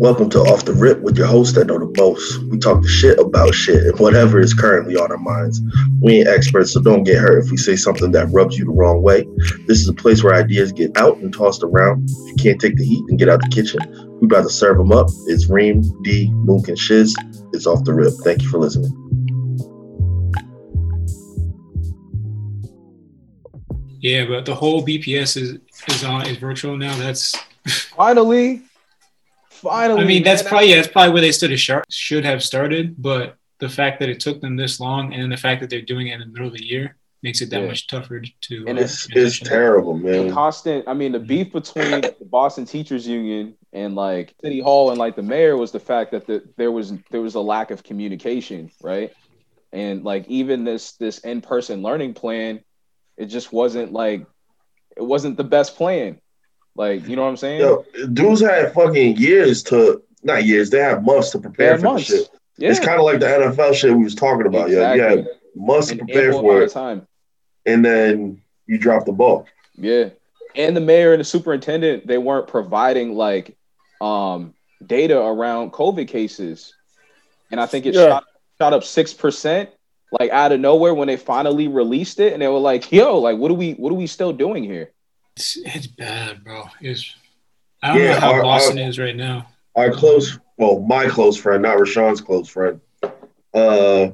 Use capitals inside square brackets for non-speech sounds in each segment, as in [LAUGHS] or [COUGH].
Welcome to Off the Rip with your host that know the most. We talk the shit about shit and whatever is currently on our minds. We ain't experts, so don't get hurt if we say something that rubs you the wrong way. This is a place where ideas get out and tossed around. If you can't take the heat, and get out the kitchen. We about to serve them up. It's Reem, D, Mook, and Shiz. It's Off the Rip. Thank you for listening. Yeah, but the whole BPS is is on is virtual now. That's Finally, finally. I mean, that's man. probably yeah, that's probably where they stood a sharp should have started, but the fact that it took them this long and the fact that they're doing it in the middle of the year makes it that Yeah. much tougher to. And uh, It's, it's terrible, And man. constant. I mean, the beef between the Boston Teachers Union and like City Hall and like the mayor was the fact that the, there was there was a lack of communication, right? And like even this this in person learning plan, it just wasn't like it wasn't the best plan. Like you know what I'm saying? Yo, dudes had fucking years to, not years, they had months to prepare for months. shit. Yeah, It's kind of like the NFL shit we was talking about. Yeah, you Exactly. had months to prepare for it, time. and then you drop the ball. Yeah. And the mayor and the superintendent, they weren't providing like um data around COVID cases. And I think it Yeah. shot, shot up six percent like out of nowhere when they finally released it and they were like, yo, like what are we what are we still doing here? It's, it's bad, bro. It's I don't Yeah, know how our- Boston is right now. Our close, well, my close friend, not Rashaan's close friend, uh,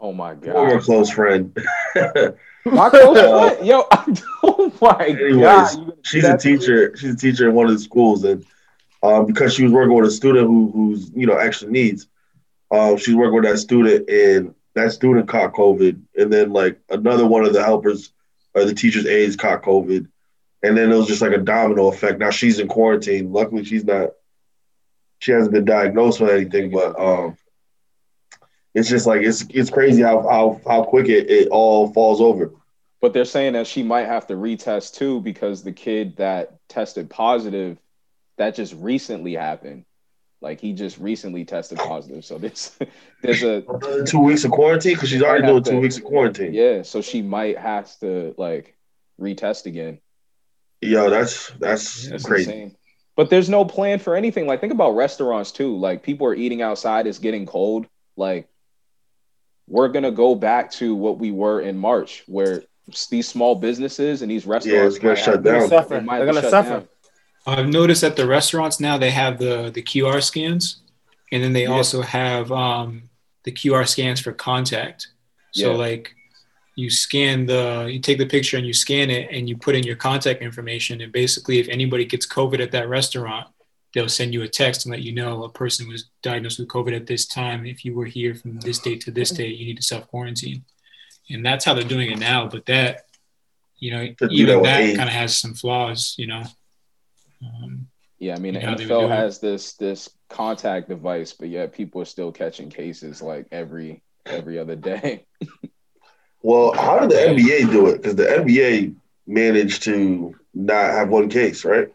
Oh my former god. close friend. [LAUGHS] My close friend, yo, [LAUGHS] oh my Anyways, god. You gonna do she's a that me? teacher. She's a teacher in one of the schools, and um, because she was working with a student who, who's you know extra needs, um, she's working with that student, and that student caught COVID, and then like another one of the helpers or the teacher's aides caught COVID, and then it was just like a domino effect. Now she's in quarantine. Luckily, she's not. She hasn't been diagnosed with anything, but um, it's just like it's it's crazy how how how quick it, it all falls over. But they're saying that she might have to retest too because the kid that tested positive, that just recently happened. Like he just recently tested positive. So there's [LAUGHS] there's a Another two weeks of quarantine because she's already doing two to- weeks of quarantine. yeah, so she might have to like retest again. Yo, that's that's that's crazy. Insane. But there's no plan for anything. Like think about restaurants too. Like people are eating outside, it's getting cold. Like we're gonna go back to what we were in March, where these small businesses and these restaurants it's gonna might shut have- They're down. gonna suffer. They They're gonna suffer. down. I've noticed at the restaurants now they have the the QR scans, and then they Yeah. also have um, the QR scans for contact. So Yeah. like you scan the you take the picture and you scan it and you put in your contact information and basically if anybody gets COVID at that restaurant, they'll send you a text and let you know a person was diagnosed with COVID at this time. If you were here from this date to this date, you need to self quarantine. And that's how they're doing it now. But that, you know, To do that even that kind of has some flaws, you know. Um, Yeah, I mean the You know how they would do NFL has this this contact device, but yet people are still catching cases like every every other day. [LAUGHS] Well, how did the NBA do it? Because the NBA managed to not have one case, right?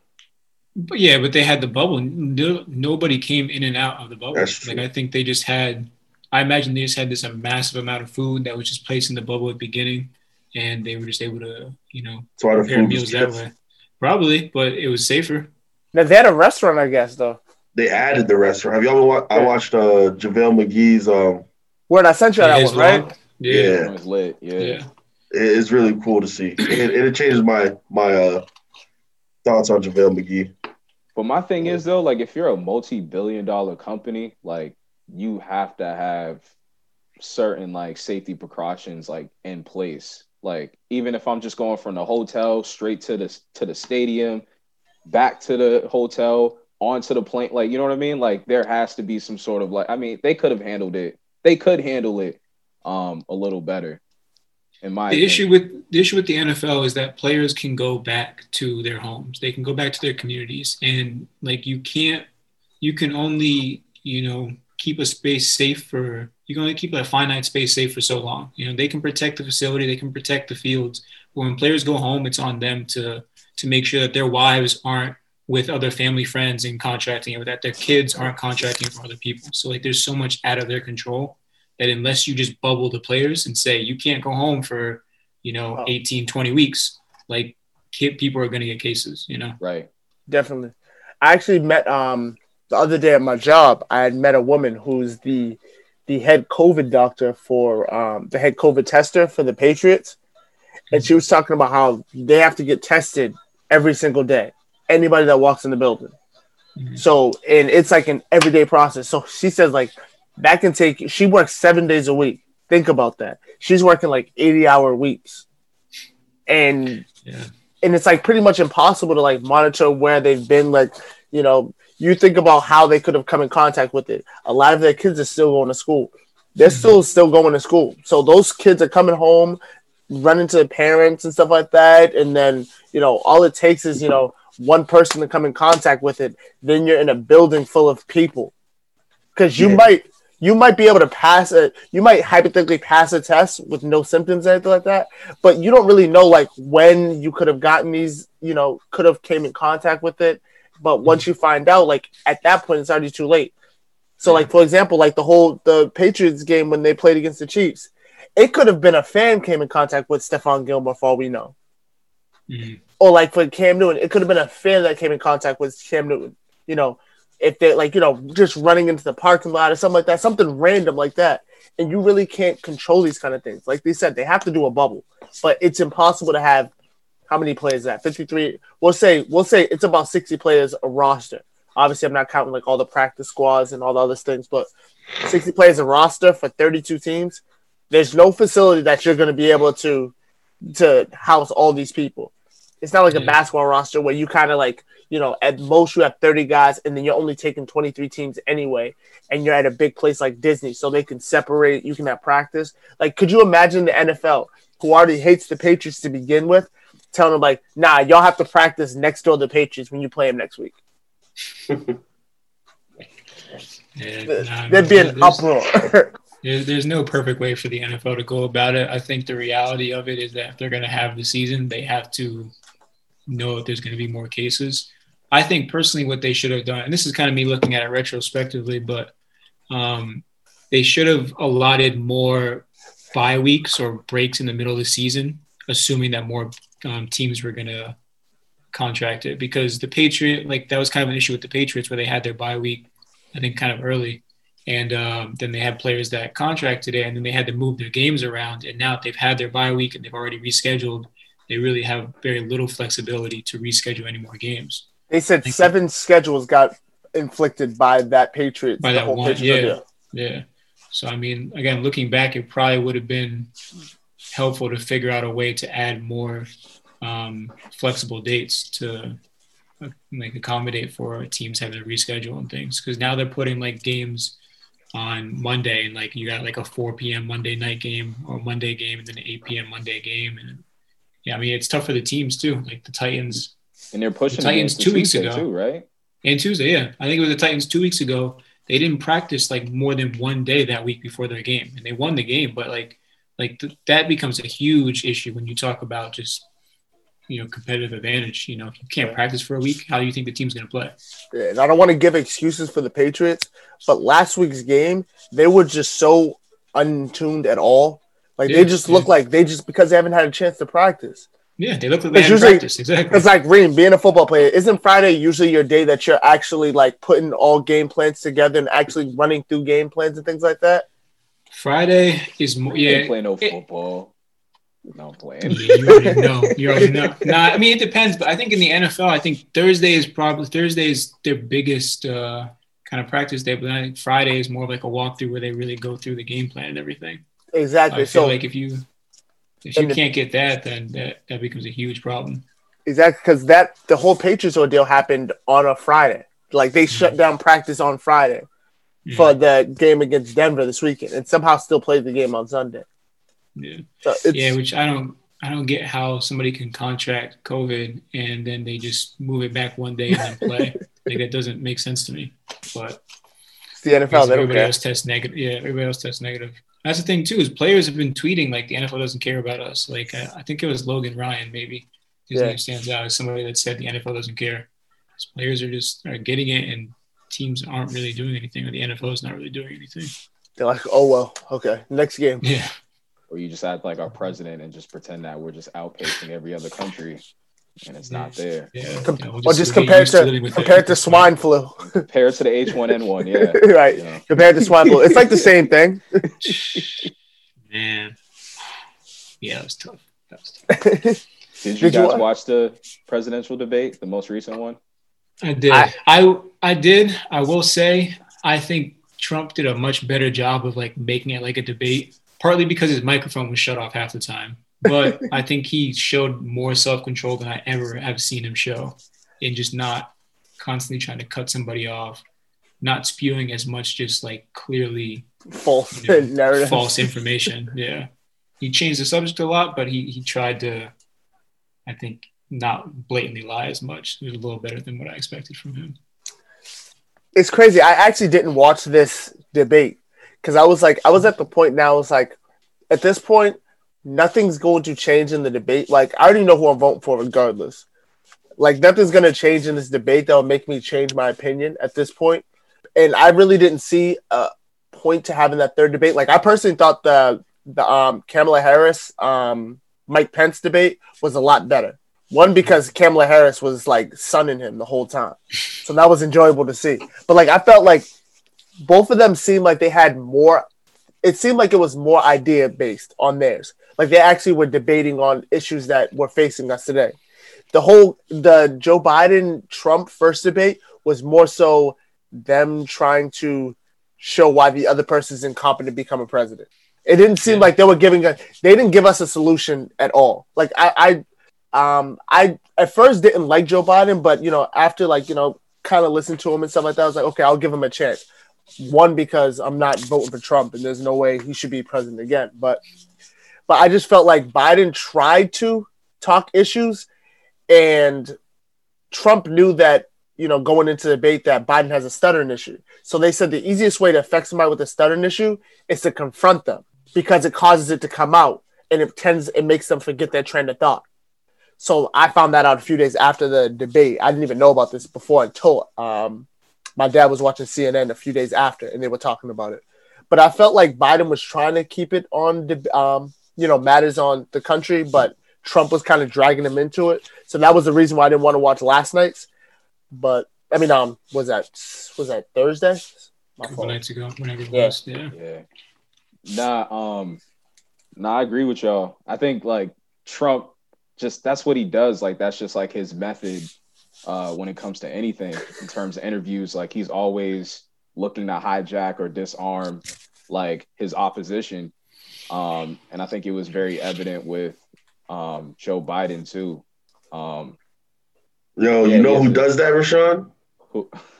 But yeah, but they had the bubble. No, nobody came in and out of the bubble. That's true. Like I think they just had. I imagine they just had this a massive amount of food that was just placed in the bubble at the beginning, and they were just able to, you know, That's why the prepare meals that way. Probably, but it was safer. Now, they had a restaurant, I guess, though. They added the restaurant. Have y'all been wa- I watched uh JaVale McGee's um Where I sent you that one, right? Vlog. Yeah, Yeah. It lit. Yeah. yeah. it- it's really cool to see. It, it changes my my uh thoughts on JaVale McGee. But my thing is though, like if you're a multi-billion dollar company, like you have to have certain like safety precautions like in place. Like even if I'm just going from the hotel straight to the to the stadium, back to the hotel, onto the plane, like you know what I mean? Like there has to be some sort of like I mean, they could have handled it. They could handle it um a little better. In my The opinion. issue with the issue with the NFL is that players can go back to their homes. They can go back to their communities, and like you can't, you can only you know keep a space safe for you can only keep a finite space safe for so long. You know they can protect the facility, they can protect the fields. But when players go home, it's on them to to make sure that their wives aren't with other family friends and contracting it, that their kids aren't contracting for other people. So like there's so much out of their control that unless you just bubble the players and say you can't go home for you know Oh. 18 20 weeks like kid, people are going to get cases you know right. Definitely. I actually met um the other day at my job, I had met a woman who's the the head COVID doctor for um, the head COVID tester for the Patriots, and she was talking about how they have to get tested every single day. Anybody that walks in the building. Mhm. So, and it's like an everyday process. So she says like that can take. She works seven days a week. Think about that. She's working like eighty hour weeks, and Yeah. and it's like pretty much impossible to like monitor where they've been. Like you know, you think about how they could have come in contact with it. A lot of their kids are still going to school. They're Mhm. still still going to school. So those kids are coming home, running to their parents and stuff like that, and then you know all it takes is you know one person to come in contact with it. Then you're in a building full of people because you Yeah. might you might be able to pass it. You might hypothetically pass a test with no symptoms or anything like that, but you don't really know like when you could have gotten these. You know, could have came in contact with it. But once you find out, like at that point, it's already too late. So, like for example, like the whole the Patriots game when they played against the Chiefs, it could have been a fan came in contact with Stephon Gilmore for all we know Mhm. or like for Cam Newton, it could have been a fan that came in contact with Cam Newton. You know, if they're like, you know, just running into the parking lot or something like that, something random like that. And you really can't control these kind of things. Like they said, they have to do a bubble, but it's impossible to have how many players is that? 53. We'll say we'll say it's about 60 players a roster. Obviously, I'm not counting like all the practice squads and all the other things, but 60 players a roster for 32 teams. There's no facility that you're going to be able to to house all these people. It's not like a basketball roster where you kind of like, you know, at most you have 30 guys and then you're only taking 23 teams anyway. And you're at a big place like Disney so they can separate, you can have practice. Like, could you imagine the NFL, who already hates the Patriots to begin with, telling them, like, nah, y'all have to practice next door to the Patriots when you play them next week? [LAUGHS] Yeah, nah, There'd be an uproar. [LAUGHS] There's, there's no perfect way for the NFL to go about it. I think the reality of it is that if they're going to have the season, they have to know that there's going to be more cases. I think personally, what they should have done, and this is kind of me looking at it retrospectively, but um, they should have allotted more bye weeks or breaks in the middle of the season, assuming that more um, teams were going to contract it. Because the Patriot, like that was kind of an issue with the Patriots where they had their bye week, I think, kind of early and um, then they had players that contracted it, and then they had to move their games around. And now they've had their bye week and they've already rescheduled. They really have very little flexibility to reschedule any more games. They said seven schedules got inflicted by that Patriots. By that whole one, Patriots yeah. ordeal. Yeah. So I mean, again, looking back, it probably would have been helpful to figure out a way to add more um, flexible dates to uh, like accommodate for teams having to reschedule and things. Because now they're putting like games on Monday, and like you got like a 4 p.m. Monday night game or Monday game, and then an 8 p.m. Monday game, and yeah, I mean it's tough for the teams too. Like the Titans And they're pushing The Titans two weeks Tuesday ago. too, right? and Tuesday, yeah, I think it was the Titans two weeks ago. They didn't practice like more than one day that week before their game, and they won the game. But like, like th- that becomes a huge issue when you talk about just you know competitive advantage. You know, if you can't practice for a week, how do you think the team's going to play? Yeah, and I don't want to give excuses for the Patriots, but last week's game, they were just so untuned at all. Like Yeah, they just yeah. look like they just because they haven't had a chance to practice. Yeah, they look like they It's usually- practice exactly. It's like Reem, being a football player, isn't Friday usually your day that you're actually like putting all game plans together and actually running through game plans and things like that? Friday is more. Yeah, Yeah, play no it- football. No playing. mean, you already know. You already know. [LAUGHS] Nah, I mean it depends, but I think in the NFL, I think Thursday is probably Thursday is their biggest uh, kind of practice day, but then I think Friday is more like a walkthrough where they really go through the game plan and everything. Exactly. I feel so like if you if you can't get that, then that, that becomes a huge problem. exactly because that the whole Patriots ordeal happened on a Friday. Like they shut mm-hmm. down practice on Friday Yeah. for the game against Denver this weekend, and somehow still played the game on Sunday. yeah. So it's, yeah, which I don't I don't get how somebody can contract COVID and then they just move it back one day and then play. [LAUGHS] like that doesn't make sense to me. But it's the NFL. Everybody else tests negative. Yeah, everybody else tests negative. That's the thing too is players have been tweeting like the NFL doesn't care about us. Like I, I think it was Logan Ryan maybe his Yeah. name stands out as somebody that said the NFL doesn't care. 'Cause players are just are getting it and teams aren't really doing anything or the NFL is not really doing anything. They're like, oh well, okay, next game. Yeah, Or you just act like our president and just pretend that we're just outpacing every other country. And it's not there. Yeah. Com- yeah, we'll or just we'll compared used to living compared at to swine flu, Compared to the H1N1, yeah. [LAUGHS] right? yeah. Compared to swine flu, it's like the [LAUGHS] same thing. [LAUGHS] Man. Yeah, that was tough. That was tough. Did you Did you guys watch the presidential debate, the most recent one? I did. I- I, I did. I will say I think Trump did a much better job of like making it like a debate, partly because his microphone was shut off half the time. But I think he showed more self control than I ever have seen him show in just not constantly trying to cut somebody off, not spewing as much just like clearly False you know, narrative. false information. [LAUGHS] Yeah. He changed the subject a lot, but he, he tried to, I think, not blatantly lie as much. It was a little better than what I expected from him. it's crazy. I actually didn't watch this debate because I was like, I was at the point now. It's like, at this point, nothing's going to change in the debate. Like, I already know who I'm voting for, regardless. Like, nothing's going to change in this debate that will make me change my opinion at this point. And I really didn't see a point to having that third debate. Like, I personally thought the the um, Kamala Harris um, Mike Pence debate was a lot better. One because Kamala Harris was like sunning him the whole time, so that was enjoyable to see. But like I felt like both of them seemed like they had more. It seemed like it was more idea based on theirs. Like they actually were debating on issues that were facing us today. The whole the Joe Biden Trump first debate was more so them trying to show why the other person's incompetent to become a president. It didn't seem Yeah. like they were giving a they didn't give us a solution at all. Like I I um I at first didn't like Joe Biden, but you know, after like, you know, kind of listened to him and stuff like that, I was like, okay, I'll give him a chance. One, because I'm not voting for Trump and there's no way he should be president again. But but I just felt like Biden tried to talk issues and Trump knew that, you know, going into the debate that Biden has a stuttering issue. So they said the easiest way to affect somebody with a stuttering issue is to confront them because it causes it to come out and it tends it makes them forget their train of thought. So I found that out a few days after the debate. I didn't even know about this before until um, my dad was watching CNN a few days after, and they were talking about it. But I felt like Biden was trying to keep it on, the, um, you know, matters on the country, but Trump was kind of dragging him into it. So that was the reason why I didn't want to watch last night's. But I mean, um, was that was that Thursday? My couple fault. nights ago, whenever it Yeah. was. Yeah. Yeah. Nah, um, nah, I agree with y'all. I think like Trump just that's what he does. Like that's just like his method uh when it comes to anything in terms of interviews. Like he's always looking to hijack or disarm like his opposition. Um, and I think it was very evident with um Joe Biden too. Um Yo, Yeah, you know who does that, Rashaan? who [LAUGHS]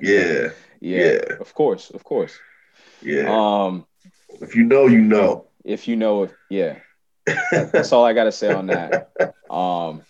Yeah, yeah, Yeah. of course, of course. yeah. Um if you know, you know. if you know if yeah that's all i gotta say on that [LAUGHS] um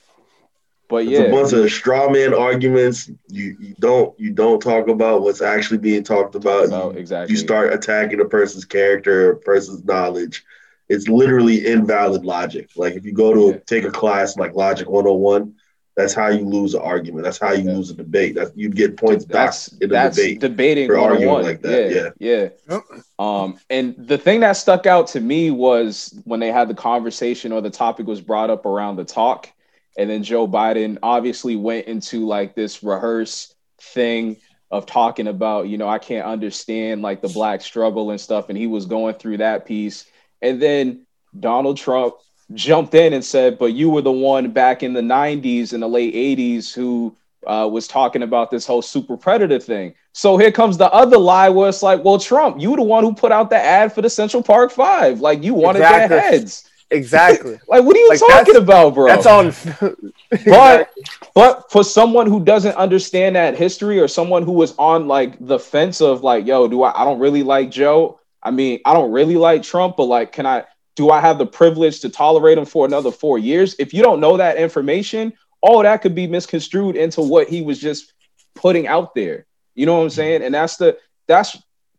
but It's yeah a bunch of straw man arguments. You you don't you don't talk about what's actually being talked about. about You- exactly you start attacking a person's character, a person's knowledge. It's literally invalid logic. Like if you go to Yeah. take a class like Logic 101, that's how you lose an argument. That's how you Yeah. lose a debate. That's you get points that's docked in a that's debate. debating for arguing like that, yeah yeah Yep. um and the thing that stuck out to me was when they had the conversation or the topic was brought up around the talk and then joe biden obviously went into like this rehearse thing of talking about you know i can't understand like the black struggle and stuff and he was going through that piece and then donald trump jumped in and said but you were the one back in the 90s and the late 80s who uh, was talking about this whole super predator thing. So here comes the other lie where it's like, well, Trump, you were the one who put out the ad for the Central Park Five. Like you wanted Exactly. their heads. Exactly. [LAUGHS] Like what are you Like, talking about, bro? That's on. [LAUGHS] But but for someone who doesn't understand that history or someone who was on like the fence of like, yo, do I I don't really like Joe. I mean, I don't really like Trump, but like, can I do I have the privilege to tolerate him for another four years? If you don't know that information, all that could be misconstrued into what he was just putting out there. You know what I'm saying? And that's the that's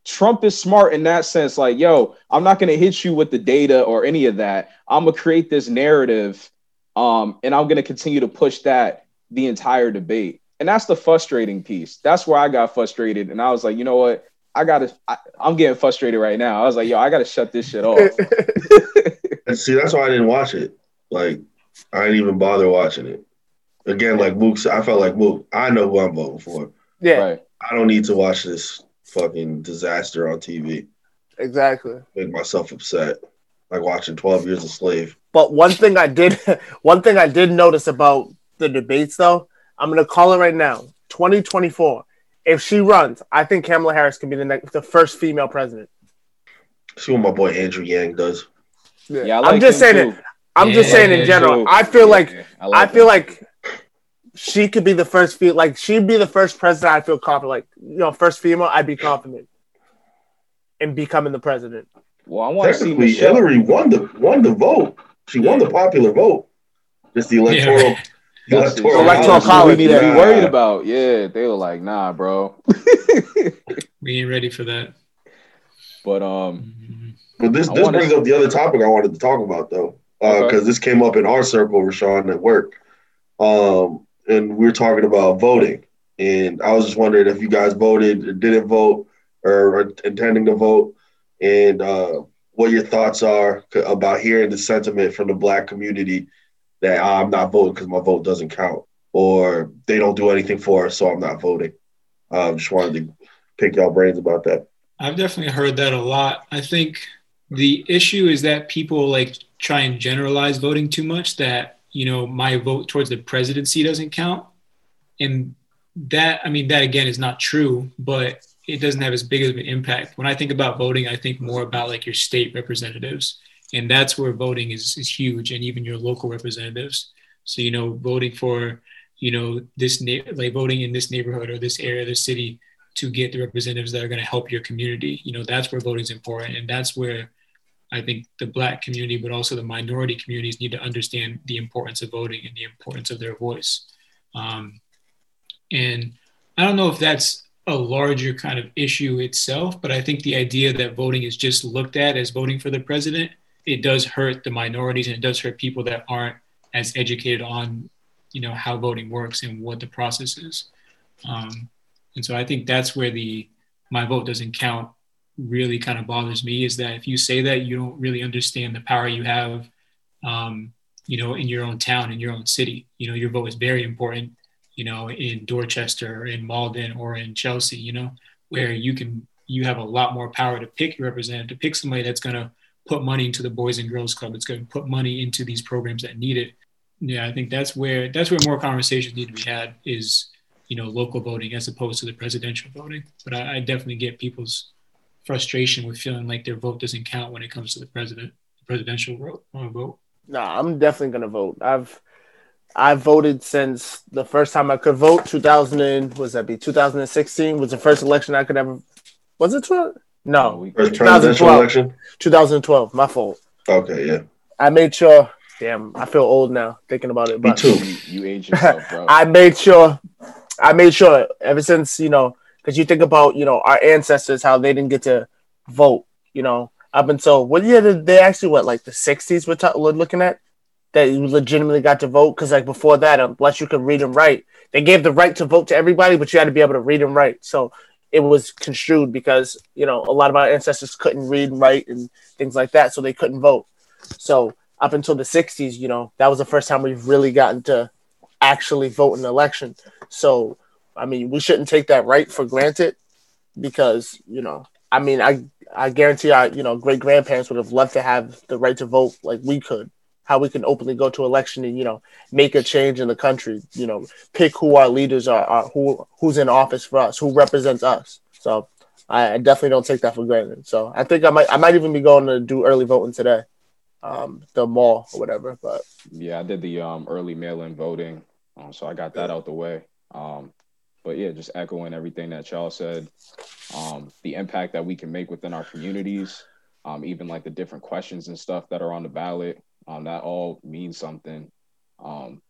Trump is smart in that sense. Like, yo, I'm not gonna hit you with the data or any of that. I'm gonna create this narrative, um, and I'm gonna continue to push that the entire debate. And that's the frustrating piece. That's where I got frustrated, and I was like, you know what? I gotta. I, I'm getting frustrated right now. I was like, yo, I gotta shut this shit off. And [LAUGHS] see, that's why I didn't watch it. Like I didn't even bother watching it. Again, like Mook, said, I felt like Mook. I know who I'm voting for. Yeah, Right. I don't need to watch this fucking disaster on TV. exactly. Make myself upset. Like watching Twelve Years a Slave. But one thing I did, [LAUGHS] one thing I did notice about the debates, though, I'm gonna call it right now. 2024. If she runs, I think Kamala Harris can be the next, the first female president. See what my boy Andrew Yang does. Yeah, I I'm like just him saying it. I'm just saying in general. Too. I feel Yeah, like I, I like feel him. like she could be the first fe like she'd be the first president. I feel confident, like you know, first female. I'd be confident in becoming the president. Well, I want to see Michelle. Hillary won the won the vote. She won the popular vote. Just the electoral. [LAUGHS] Yeah. the electoral, Electoral college, we need to be worried about. Yeah, they were like, nah, bro. [LAUGHS] We ain't ready for that. But um. But this I this wanna brings up the other topic I wanted to talk about though, because Okay. this came up in our circle, Rashaan, at work, um, and we are talking about voting, and I was just wondering if you guys voted, or didn't vote, or are intending to vote, and uh, what your thoughts are about hearing the sentiment from the Black community that "Ah, I'm not voting because my vote doesn't count, or they don't do anything for us, so I'm not voting. Um, just wanted to pick y'all brains about that. I've definitely heard that a lot. I think the issue is that people like try and generalize voting too much that, you know, my vote towards the presidency doesn't count. And that, I mean, that again is not true, but it doesn't have as big of an impact. When I think about voting, I think more about like your state representatives. And that's where voting is, is huge, and even your local representatives. So, you know, voting for, you know, this, na- like voting in this neighborhood or this area, this city, to get the representatives that are going to help your community. You know, that's where voting is important. And that's where I think the black community, but also the minority communities need to understand the importance of voting and the importance of their voice. Um, and I don't know if that's a larger kind of issue itself, but I think the idea that voting is just looked at as voting for the president, it does hurt the minorities and it does hurt people that aren't as educated on, you know, how voting works and what the process is. Um, and so I think that's where the my vote doesn't count really kind of bothers me is that if you say that you don't really understand the power you have, um, you know, in your own town, in your own city. You know, your vote is very important. You know, in Dorchester, or in Malden, or in Chelsea. You know, where you can you have a lot more power to pick your representative, to pick somebody that's going to put money into the Boys and Girls Club. It's going to put money into these programs that need it. Yeah, I think that's where that's where more conversations need to be had. Is you know local voting as opposed to the presidential voting. But I, I definitely get people's frustration with feeling like their vote doesn't count when it comes to the president presidential vote. uh, vote. Nah, I'm definitely gonna vote. I've I've voted since the first time I could vote. 2000 and was that be 2016 was the first election I could ever. Was it 12? No, First 2012. election. 2012. My fault. Okay, yeah. I made sure. Damn, I feel old now thinking about it. Me too. you, you age yourself, bro. [LAUGHS] I made sure. I made sure ever since you know, because you think about you know our ancestors how they didn't get to vote. You know, up until what year did they actually what like the 60s we're, we're looking at? That you legitimately got to vote? Because like before that unless you could read and write they gave the right to vote to everybody but you had to be able to read and write. So it was construed because you know a lot of our ancestors couldn't read and write and things like that so they couldn't vote. So up until the 60s you know that was the first time we've really gotten to actually vote in an election. So i mean we shouldn't take that right for granted because you know i mean i i guarantee our you know great grandparents would have loved to have the right to vote like we could. How we can openly go to election and you know make a change in the country you know pick who our leaders are, are who who's in office for us who represents us. So I, I definitely don't take that for granted. So i think i might i might even be going to do early voting today um the mall or whatever but Yeah, I did the um, early mail-in voting, um, so I got that out the way. Um, yeah, just echoing everything that y'all said, um, the impact that we can make within our communities, um, even like the different questions and stuff that are on the ballot, um, that all means something. Um,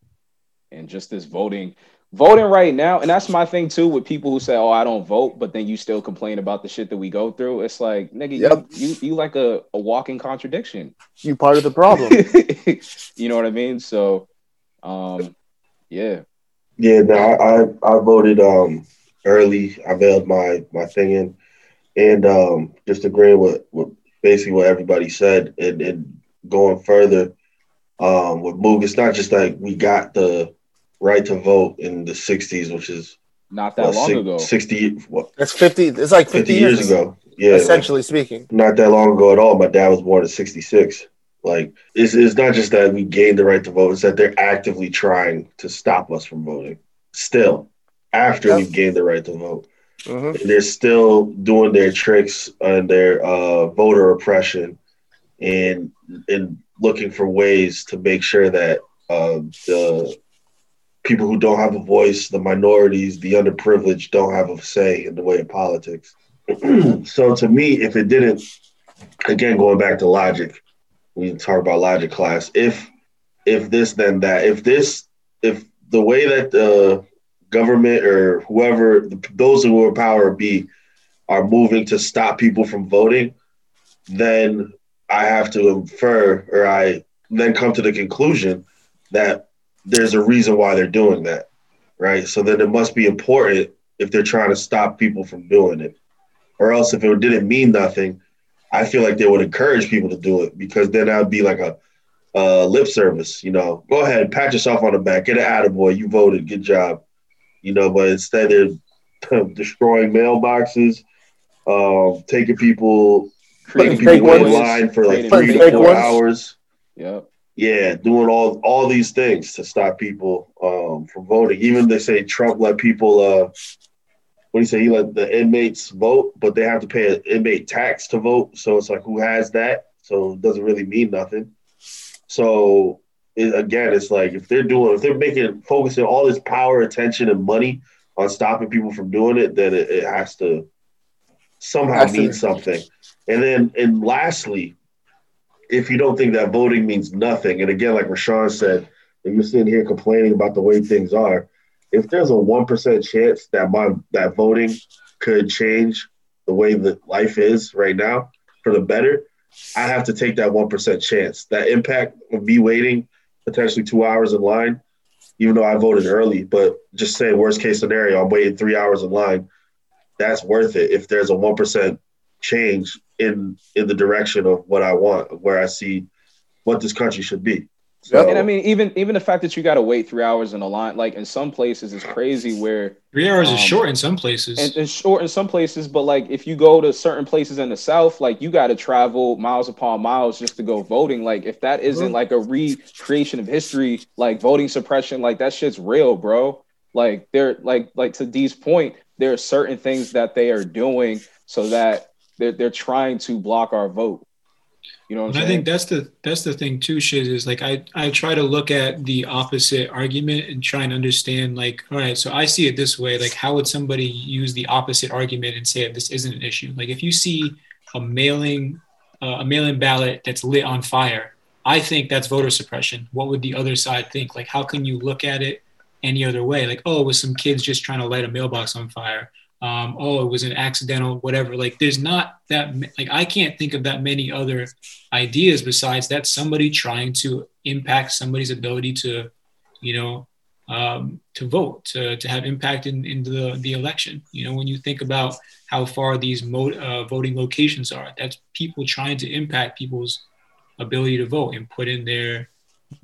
and just this voting, voting right now, and that's my thing too with people who say, "Oh, I don't vote," but then you still complain about the shit that we go through. It's like, nigga, Yep. you, you you like a, a walking contradiction. you part of the problem [LAUGHS] you know what I mean? So, um, yeah, Yeah, no, I, I I voted um early. I mailed my my thing in, and um just agreeing with, with basically what everybody said, and, and going further, um, with move. It's not just like we got the right to vote in the '60s, which is Not that what, long six- ago. 60, what, That's fifty. It's like 50 fifty, years ago. Yeah, like, essentially speaking. not that long ago at all. My dad was born in '66. Like, it's, it's not just that we gained the right to vote; it's that they're actively trying to stop us from voting. Still, after we've gained the right to vote. hmm they're still doing their tricks and their uh, voter oppression and and looking for ways to make sure that uh, the people who don't have a voice, the minorities, the underprivileged, don't have a say in the way of politics. [CLEARS THROAT] so to me, if it didn't, again going back to logic, we talk about logic class. If if this then that, if this if the way that the government or whoever those who are power be are moving to stop people from voting, then I have to infer or I then come to the conclusion that there's a reason why they're doing that. Right. So then it must be important if they're trying to stop people from doing it. Or else if it didn't mean nothing, I feel like they would encourage people to do it because then that would be like a uh, lip service, you know. Go ahead, pat yourself on the back, get an attaboy, you voted, good job. You know, but instead they're [LAUGHS] destroying mailboxes, um, taking people, fake people in line for like three to four ones. hours. Yep. Yeah, doing all all these things to stop people um, from voting. Even they say Trump let people. Uh, what do you say? He let the inmates vote, but they have to pay an inmate tax to vote. So it's like, who has that? So it doesn't really mean nothing. So it, again, it's like if they're doing, if they're making focusing all this power, attention, and money on stopping people from doing it, then it, it has to somehow mean something. And then, and lastly, if you don't think that voting means nothing, and again, like Rashaan said, if you're sitting here complaining about the way things are, if there's a one percent chance that my that voting could change the way that life is right now for the better, I have to take that one percent chance. That impact of me waiting potentially two hours in line, even though I voted early, but just say worst case scenario, I'm waiting three hours in line. That's worth it if there's a one percent change in in the direction of what I want, where I see what this country should be. So, And I mean, even even the fact that you got to wait three hours in a line, like in some places, is crazy. Where Three hours Um, is short in some places. and, and short in some places, but like if you go to certain places in the South, like you got to travel miles upon miles just to go voting. Like if that isn't Mhm. like a recreation of history, like voting suppression, like that shit's real, bro. Like they're like like to Dee's point, there are certain things that they are doing so that they're they're trying to block our vote. You know what I'm And I saying? think that's the that's the thing too, Shiz, is like I, I try to look at the opposite argument and try and understand like, all right, so I see it this way. Like how would somebody use the opposite argument and say this isn't an issue? Like if you see a mailing uh, a mail-in ballot that's lit on fire, I think that's voter suppression. What would the other side think? Like how can you look at it any other way? Like, oh, it was some kids just trying to light a mailbox on fire. Um, oh, it was an accidental, whatever. Like, there's not that, like, I can't think of that many other ideas besides that somebody trying to impact somebody's ability to, you know, um, to vote, to, to have impact in, in the, the election. You know, when you think about how far these mo- uh, voting locations are, that's people trying to impact people's ability to vote and put in their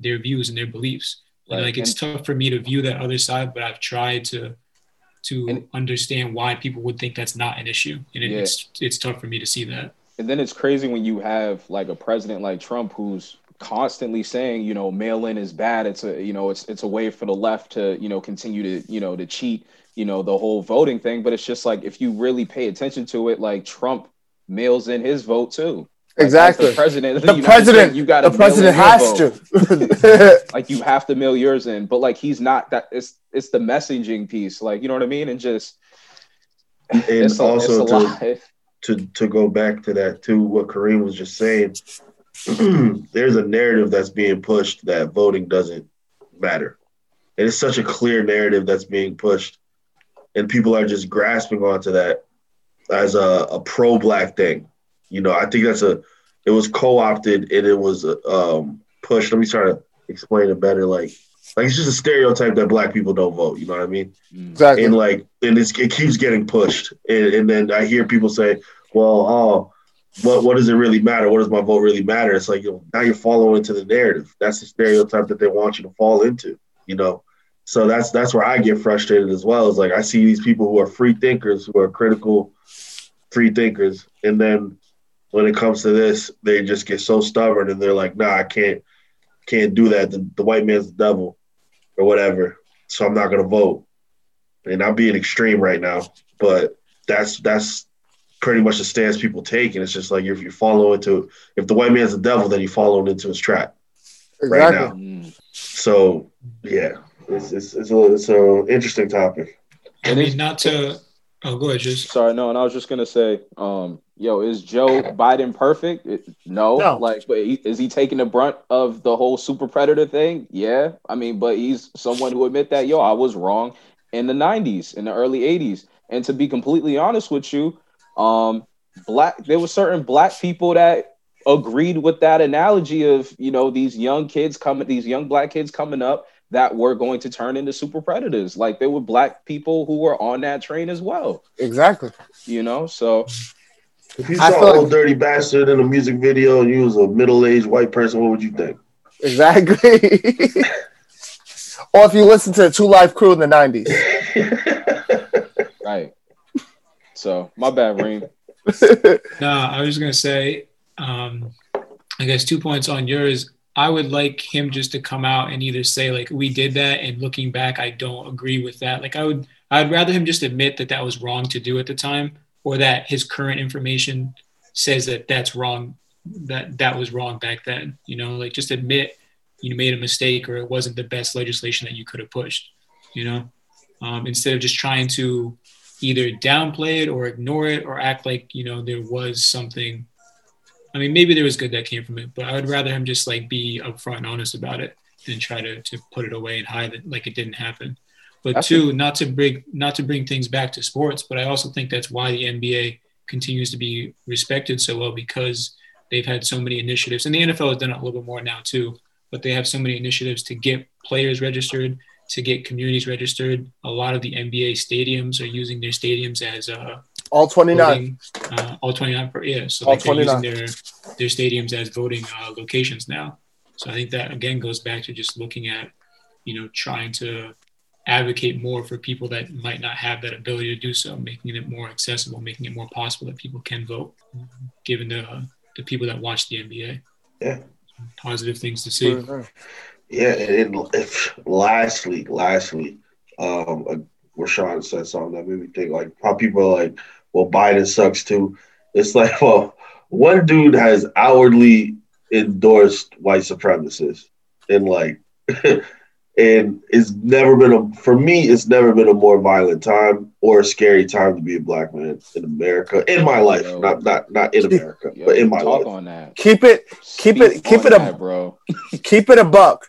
their views and their beliefs. And, Right. like it's tough for me to view that other side, but I've tried to to And- understand why people would think that's not an issue, and it, Yeah. it's it's tough for me to see that. And then it's crazy when you have like a president like Trump who's constantly saying, you know, mail in is bad. It's a, you know, it's it's a way for the left to, you know, continue to, you know, to cheat, you know, the whole voting thing. But it's just like if you really pay attention to it, like Trump mails in his vote too. Like, Exactly. The president. of The president- States, you got The president has to. [LAUGHS] [LAUGHS] Like you have to mail yours in, but like he's not that. It's it's the messaging piece. Like you know what I mean, and just and it's a, also it's a to, lot. to to go back to that too, what Kareem was just saying, [CLEARS THROAT] there's a narrative that's being pushed that voting doesn't matter. And it's such a clear narrative that's being pushed, and people are just grasping onto that as a, a pro-black thing. You know, I think that's a it was co-opted and it was um, pushed. Let me try to explain it better. Like, like it's just a stereotype that black people don't vote. You know what I mean? Mm. exactly. and like and it's, it keeps getting pushed and, and then i hear people say well oh what what does it really matter? What does my vote really matter? It's like you know, now you're following into the narrative. That's the stereotype that they want you to fall into. You know, so that's that's where I get frustrated as well. Is like I see these people who are free thinkers, who are critical free thinkers, and then when it comes to this, they just get so stubborn and they're like, "Nah, I can't can't do that. The, the white man's the devil, or whatever." So I'm not gonna vote. And I'm being extreme right now, but that's that's pretty much the stance people take, and it's just like if you follow into if the white man's the devil, then you follow into his trap Exactly. right now. So yeah, it's it's it's a it's an interesting topic. I It mean, not to. Oh, go ahead, just. Sorry, no, and I was just gonna say, um, yo, is Joe Biden perfect? It- no, No. like, but he, is he taking the brunt of the whole super predator thing? Yeah, I mean, but he's someone who admit that, yo, I was wrong in the '90s, in the early '80s, and to be completely honest with you, um, black, there were certain black people that agreed with that analogy of, you know, these young kids coming, these young black kids coming up that were going to turn into super predators. Like there were black people who were on that train as well Exactly. you know so If you I saw feel like- Ol' Dirty Bastard in a music video and you was a middle aged white person, what would you think? Exactly. [LAUGHS] or if you listen to the 2 Live Crew in the '90s. [LAUGHS] right so my bad Reem. [LAUGHS] No, I was just gonna say, um, I guess two points on yours. I would like him just to come out and either say like we did that, and looking back, I don't agree with that. Like I would, I'd rather him just admit that that was wrong to do at the time, or that his current information says that that's wrong, that that was wrong back then. You know, like just admit you made a mistake or it wasn't the best legislation that you could have pushed. You know, um, instead of just trying to either downplay it or ignore it or act like you know there was something i mean maybe there was good that came from it but i would rather him just like be upfront and honest about it than try to, to put it away and hide it like it didn't happen but That's two not to bring not to bring things back to sports but i also think that's why the nba continues to be respected so well because they've had so many initiatives and the nfl has done it a little bit more now too but they have so many initiatives to get players registered to get communities registered. A lot of the NBA stadiums are using their stadiums as uh, All 29. voting, uh, all 29 per yeah. So All like they're 29. using their their stadiums as voting uh, locations now. So I think that again goes back to just looking at you know trying to advocate more for people that might not have that ability to do so, making it more accessible, making it more possible that people can vote, given the the people that watch the NBA. Yeah. Positive things to see. Yeah, and, and if, lastly, lastly, um, uh, Rashaan said something that made me think like how people are like, well, Biden sucks too. It's like, [LAUGHS] well, one dude has outwardly endorsed white supremacists, and like, [LAUGHS] and it's never been a for me, it's never been a more violent time or a scary time to be a black man in America in my life, Yo. not not not in America, Yo, but in my talk life. on that Keep it, Keep it- keep it a- that, bro [LAUGHS] keep it a buck.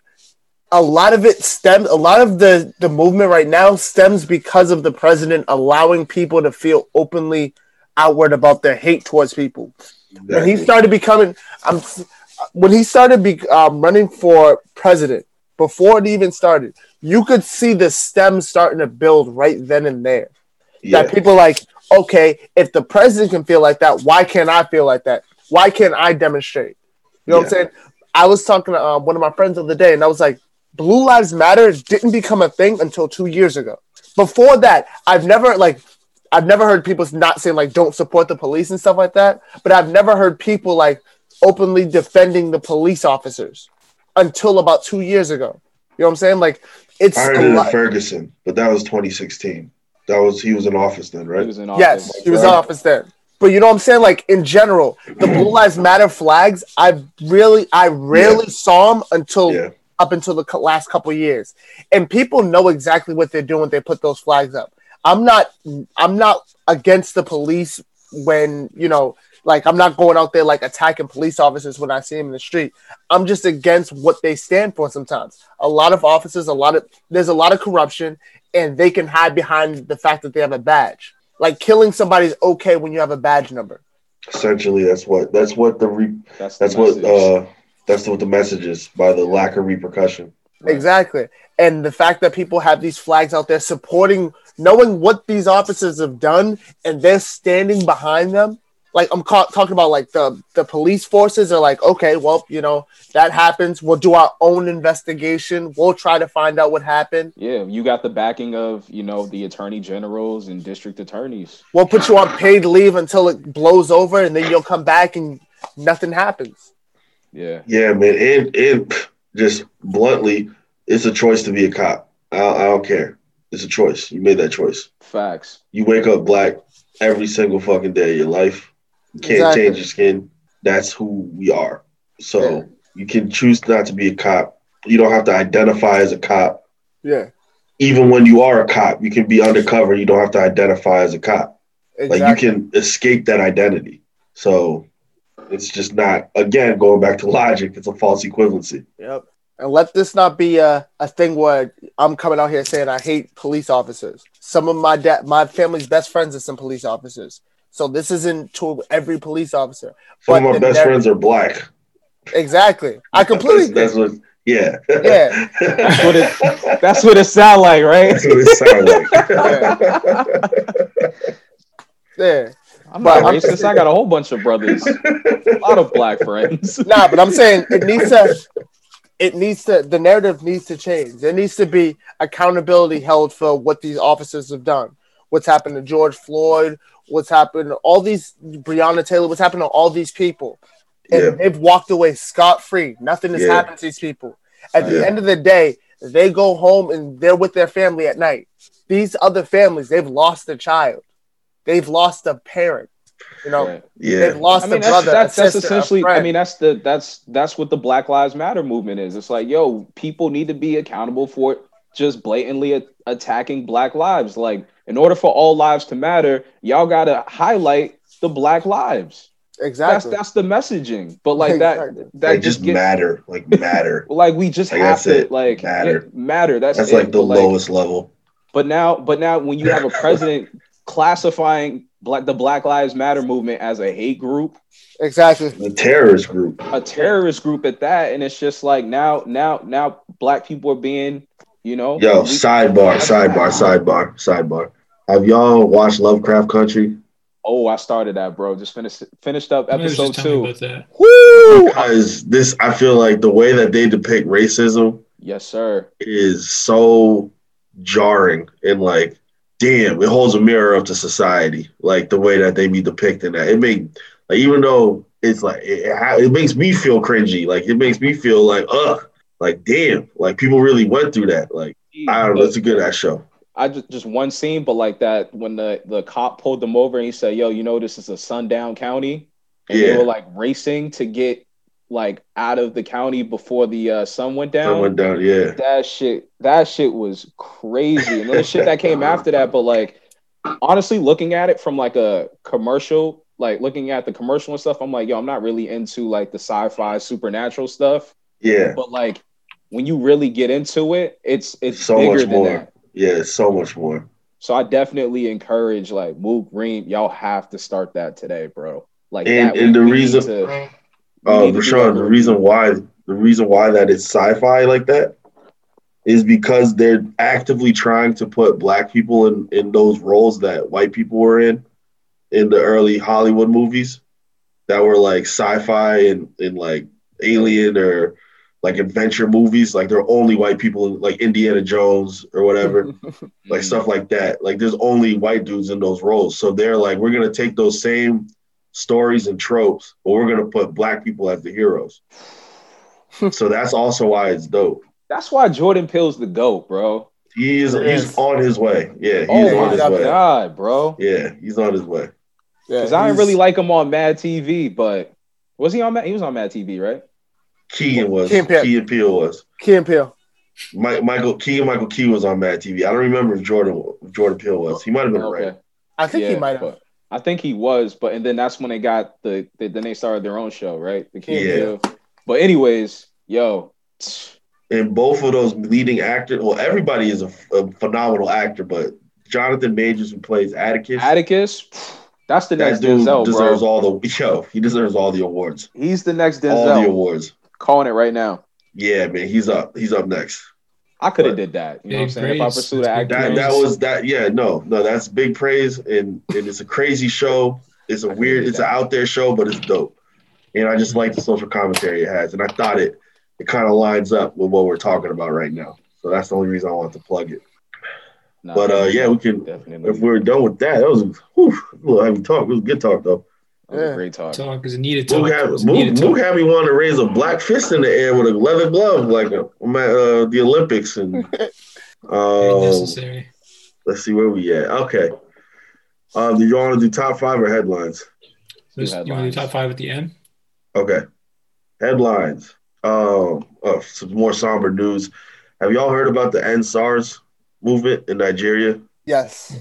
A lot of it stems. A lot of the the movement right now stems because of the president allowing people to feel openly outward about their hate towards people. When he started becoming, I'm, when he started be, um, running for president, before it even started, you could see the stems starting to build right then and there. yeah. that people like, okay, if the president can feel like that, why can't I feel like that? Why can't I demonstrate? You know what I'm saying? I was talking to um, one of my friends the other day, and I was like, Blue Lives Matter didn't become a thing until two years ago. Before that, I've never like, I've never heard people not saying like, don't support the police and stuff like that. But I've never heard people like openly defending the police officers until about two years ago. You know what I'm saying? Like, it's I heard it in Ferguson, but that was 2016. That was he was in office then, he right? was in Yes, office. he was in office then. But you know what I'm saying? Like in general, the mm-hmm. Blue Lives Matter flags, I really, I rarely saw them until Yeah, up until the last couple of years, and people know exactly what they're doing. when They put those flags up. I'm not, I'm not against the police when you know, like I'm not going out there like attacking police officers when I see them in the street. I'm just against what they stand for. Sometimes a lot of officers, a lot of there's a lot of corruption, and they can hide behind the fact that they have a badge. Like killing somebody is okay when you have a badge number. essentially that's what that's what the re, that's the that's what uh that's what the message is by the lack of repercussion. Right. Exactly. And the fact that people have these flags out there supporting, knowing what these officers have done, and they're standing behind them. Like I'm ca- talking about like the the police forces are like okay well you know that happens we'll do our own investigation we'll try to find out what happened Yeah, you got the backing of you know the attorney generals and district attorneys. we'll put you on paid leave until it blows over and then you'll come back and nothing happens Yeah, Yeah, man. And and just bluntly, it's a choice to be a cop. I, I don't care. It's a choice. You made that choice. facts. You wake up black every single fucking day of your life. Can't Exactly. change your skin. That's who we are. So Yeah. you can choose not to be a cop. You don't have to identify as a cop. yeah Even when you are a cop, you can be undercover. You don't have to identify as a cop. exactly Like you can escape that identity. So it's just not again going back to logic, it's a false equivalency. Yep. And let this not be a, a thing where I'm coming out here saying I hate police officers. Some of my dad, my family's best friends are some police officers. So this isn't to every police officer. Some But of my best friends are black. Exactly. I completely That's, that's what. Yeah. Yeah. That's what it- That's what it sound like, right? That's what it sounds like. yeah. I'm But not I'm- racist. I got a whole bunch of brothers, a lot of black friends. [LAUGHS] Nah, but I'm saying it needs to it needs to the narrative needs to change. There needs to be accountability held for what these officers have done. What's happened to George Floyd, what's happened to all these Breonna Taylor, what's happened to all these people. And Yeah. they've walked away scot free. Nothing has Yeah. happened to these people. At the Yeah. end of the day, they go home and they're with their family at night. These other families, they've lost a child. They've lost a parent. You know, Yeah. they've lost I mean, a that's brother. that's, a sister, a essentially. I mean, that's the that's that's what the Black Lives Matter movement is. It's like, yo, people need to be accountable for just blatantly a- attacking Black lives. Like, in order for all lives to matter, y'all gotta highlight the Black lives. exactly. That's that's the messaging. But like that, Exactly. that Like just just get, matter. Like matter. [LAUGHS] like we just Like, have to it. like Matter. yeah, matter. That's That's it. like the But, lowest level. But now, but now, when you have a president [LAUGHS] classifying black the Black Lives Matter movement as a hate group, exactly. A terrorist group. a terrorist group at that, and it's just like now, now, now, black people are being, you know, Yo, we- sidebar, sidebar, sidebar, sidebar. Have y'all watched Lovecraft Country? oh, I started that, bro. Just finished finished up episode just telling two. you about that. Woo! Because this, I feel like the way that they depict racism Yes, sir. is so jarring and like, damn, it holds a mirror up to society. Like the way that they be depicting that. It make like even though it's like it, it, it makes me feel cringy. Like it makes me feel like ugh, like damn, like people really went through that. Like I don't know, it's a good ass show. I just just one scene, but like that when the the cop pulled them over and he said, "Yo, you know this is a sundown county," and they were like racing to get like out of the county before the uh, sun went down. That went down, yeah. that shit that shit was crazy and then the shit that came [LAUGHS] after that but like honestly looking at it from like a commercial like looking at the commercial and stuff i'm like yo i'm not really into like the sci-fi supernatural stuff Yeah. but like when you really get into it it's it's So bigger much than more. that Yeah, so much more. so i definitely encourage like Mook Green y'all have to start that today bro like And- and the reason- to- we Oh, need to do Rashaan, the reason why the reason why that it's sci-fi like that is because they're actively trying to put black people in in those roles that white people were in in the early Hollywood movies that were like sci-fi and, and like alien or like adventure movies like they're only white people like Indiana Jones or whatever [LAUGHS] like stuff like that. Like there's only white dudes in those roles. So they're like, we're gonna take those same stories and tropes, but we're gonna put black people as the heroes. [LAUGHS] so that's also why it's dope. that's why jordan peele's the goat bro He is Yes. he's on his way. Yeah, oh, he's oh on my his way. god bro Yeah, he's on his way. Yeah, Because I didn't really like him on Mad TV, but was he on Mad? He was on Mad TV, right? Keegan was Key and Peele. Key and Peele was. Key and Peele. Mike, Michael Key and Michael Key was on Mad TV. I don't remember if Jordan Jordan Peele was. He might have been Okay. right. I think he might have. I think he was, but and then that's when they got the, the then they started their own show, right? The Key and Yeah. Peele. But anyways, yo, And both of those leading actors, well, everybody is a, a phenomenal actor, but Jonathan Majors, who plays Atticus, Atticus, that's the that next dude Denzel, deserves bro. all the [LAUGHS] yo. He deserves all the awards. He's the next All the awards. Calling it right now. Yeah, man, he's up. He's up next. I could have did that. You know what I'm Big saying? If I praise. pursued That's an big acting, That that was that. Yeah, no, no, that's big praise, and and it's a crazy show. It's a I weird, dig it's an out there show, but it's dope. And I just like the social commentary it has. And I thought it it kind of lines up with what we're talking about right now. So that's the only reason I want to plug it. Nah, But uh, yeah, we can. definitely. If we're done with that, that was whew, a little heavy talk. It was good talk though. That was a great talk. Talk is needed talk. Mook had, It Mook, needed Mook talk. had me want to raise a black fist in the air with a leather glove, like a, uh, the Olympics. And [LAUGHS] um, necessary. let's see where we at. Okay. Um, do you want to do top five or headlines? So this- you want to do top five at the end? Okay. Headlines. Um, uh, some more somber news. Have y'all heard about the End SARS movement in Nigeria? Yes.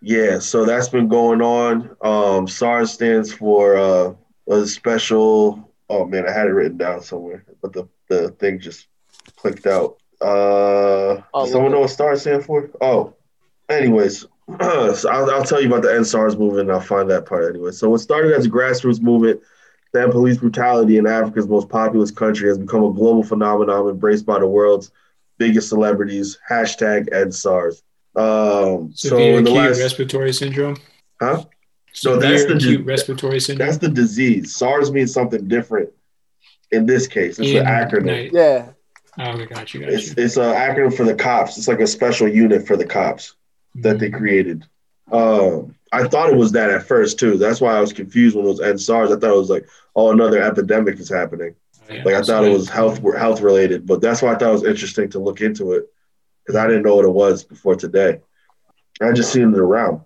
Yeah, so that's been going on. Um, SARS stands for uh, a special. Oh man, I had it written down somewhere, but the, the thing just clicked out. Uh, Oh, does someone know what SARS stands for? Oh, anyways, [CLEARS THROAT] so I'll, I'll tell you about the End SARS movement. and I'll find that part anyway. So it started as a grassroots movement. Then police brutality in Africa's most populous country has become a global phenomenon embraced by the world's biggest celebrities. Hashtag End SARS. Um, so in the acute last, respiratory syndrome. Huh? Severe No, that's the- acute respiratory syndrome. That's the disease. SARS means something different. In this case, it's In an acronym. night. Yeah. Oh, okay, got you, got It's you. it's an acronym for the cops. It's like a special unit for the cops that they created. Um, I thought it was that at first too. That's why I was confused when it was end SARS. I thought it was like, oh, another epidemic is happening. Oh, yeah. Like I thought So- it was health health related, but that's why I thought it was interesting to look into it because I didn't know what it was before today. I just seen it around.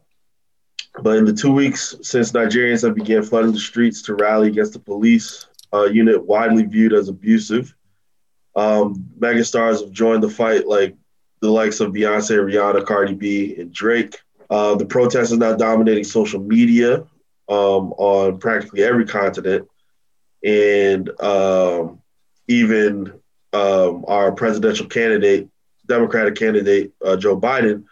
But in the two weeks since Nigerians have began flooding the streets to rally against the police uh, unit, widely viewed as abusive, um, megastars have joined the fight, like the likes of Beyonce, Rihanna, Cardi B, and Drake. Uh, the protest is now dominating social media um, on practically every continent, and um, even um, our presidential candidate, Democratic candidate uh, Joe Biden,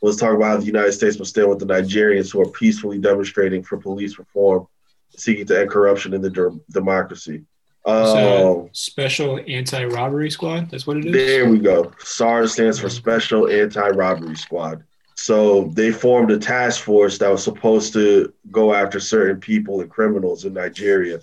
was talking about how the United States must stand with the Nigerians who are peacefully demonstrating for police reform, seeking to end corruption in the der- democracy. Um, special anti-robbery squad. That's what it is. there we go. SARS stands for Special Anti-Robbery Squad. So they formed a task force that was supposed to go after certain people and criminals in Nigeria,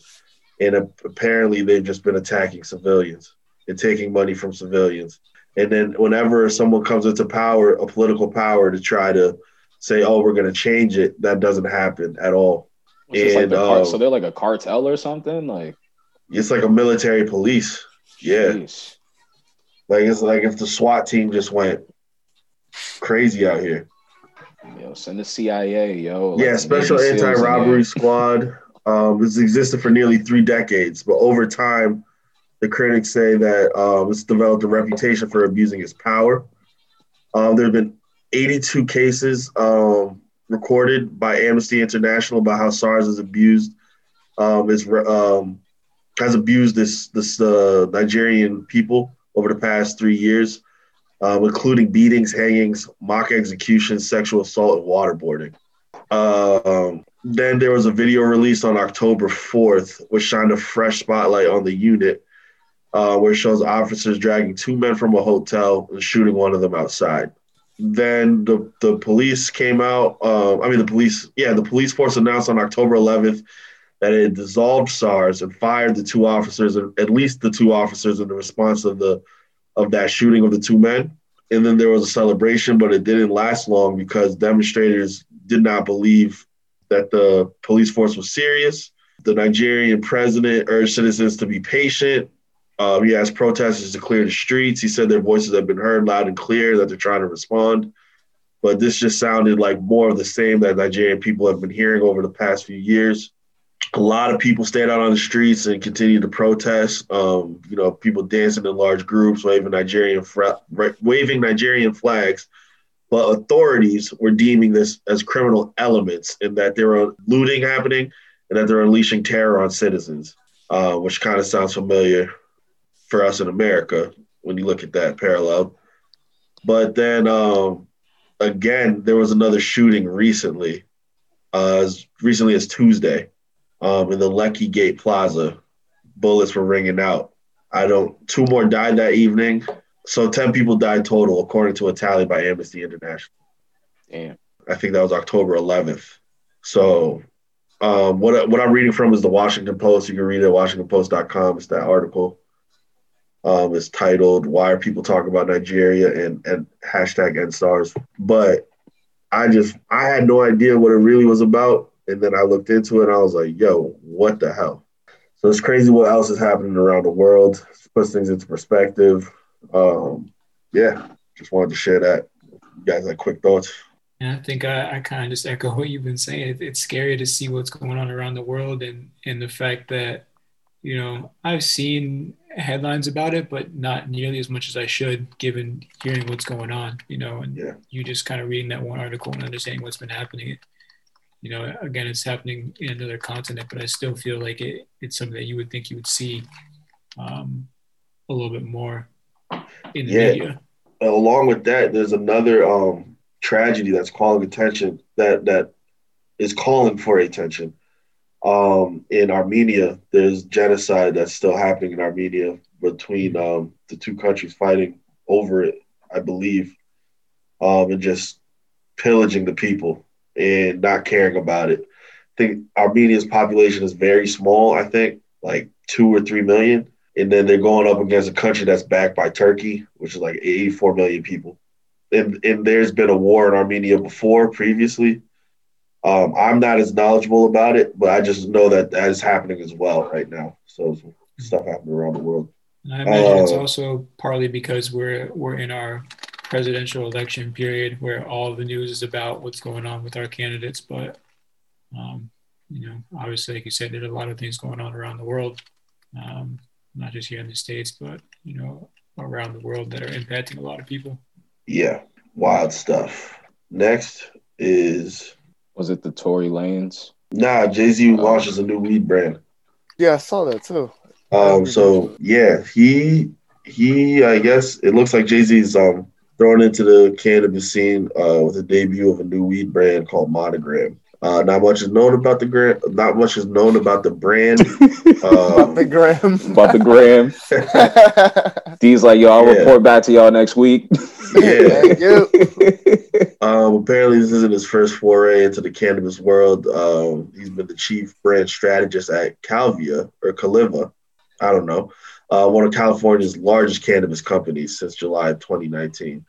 and apparently they've just been attacking civilians and taking money from civilians. And then whenever someone comes into power, a political power, to try to say, "Oh, we're going to change it," that doesn't happen at all. Just like the car- um, so they're like a cartel or something. Like, It's like a military police. Yeah. jeez. Like it's like if the SWAT team just went crazy out here. yo, send the CIA, yo. like yeah, Special in Anti-Robbery. Squad. Um, it's existed for nearly three decades, but over time, the critics say that um, it's developed a reputation for abusing its power. Um, there have been 82 cases um, recorded by Amnesty International about how SARS has abused um, its, um, has abused this this uh, Nigerian people over the past three years, um, including beatings, hangings, mock executions, sexual assault, and waterboarding. Um, then there was a video released on October 4th, which shined a fresh spotlight on the unit, uh, where it shows officers dragging two men from a hotel and shooting one of them outside. Then the, the police came out. Um, I mean, the police, yeah, the police force announced on October 11th that it dissolved SARS and fired the two officers, at least the two officers, in the response of the of that shooting of the two men. And then there was a celebration, but it didn't last long because demonstrators did not believe that the police force was serious. The Nigerian president urged citizens to be patient. Um, he asked protesters to clear the streets. He said their voices have been heard loud and clear, that they're trying to respond. But this just sounded like more of the same that Nigerian people have been hearing over the past few years. A lot of people stayed out on the streets and continued to protest. Um, you know, people dancing in large groups, waving Nigerian fra- waving Nigerian flags but authorities were deeming this as criminal elements in that there were looting happening and that they're unleashing terror on citizens, uh, which kind of sounds familiar for us in America when you look at that parallel. But then um, again, there was another shooting recently, uh, as recently as Tuesday, um, in the Lekki Gate Plaza. Bullets were ringing out. I don't. Two more died that evening. So 10 people died total, according to a tally by Amnesty International. Damn. I think that was October 11th. So Um, what what I'm reading from is the Washington Post. You can read it at WashingtonPost.com. It's that article. Um, it's titled "Why Are People Talking About Nigeria?" and and hashtag EndSARS. But I just I had no idea what it really was about, and then I looked into it and I was like, "Yo, what the hell?" So it's crazy what else is happening around the world. Puts things into perspective. Um, yeah, just wanted to share that. You guys had quick thoughts. And I think I, I kind of just echo what you've been saying. It, it's scary to see what's going on around the world and, and the fact that, you know, I've seen headlines about it, but not nearly as much as I should, given hearing what's going on, you know, and Yeah. you just kind of reading that one article and understanding what's been happening. You know, again, it's happening in another continent, but I still feel like it, it's something that you would think you would see um, a little bit more in the Yeah. media. along with that, there's another um, tragedy that's calling attention that that is calling for attention. Um, in Armenia, there's genocide that's still happening in Armenia between um, the two countries fighting over it, I believe, um, and just pillaging the people and not caring about it. I think Armenia's population is very small. I think like two or three million and then they're going up against a country that's backed by Turkey, which is like 84 million people. And, and there's been a war in Armenia before, previously. Um, I'm not as knowledgeable about it, but I just know that that is happening as well right now. So stuff happening around the world. And I imagine it's Uh, also partly because we're we're in our presidential election period where all the news is about what's going on with our candidates. But um, you know, obviously, like you said, there's a lot of things going on around the world, um, not just here in the states, but you know, around the world that are impacting a lot of people. Yeah, wild stuff. Next is Was it the Tory Lanez? nah. Jay Z launches a new weed brand. Yeah, I saw that too. Um, so yeah, he he I guess it looks like Jay Z's um thrown into the cannabis scene uh, with the debut of a new weed brand called Monogram. Uh, not much is known about the brand. Not much is known about the brand. [LAUGHS] About Um, the gram. About the gram. [LAUGHS] D's like, yo, I'll Yeah. report back to y'all next week. yeah. [LAUGHS] Thank you. Um, apparently, this isn't his first foray into the cannabis world. Um, he's been the chief brand strategist at Calvia or Caliva, I don't know, uh, one of California's largest cannabis companies since July of 2019.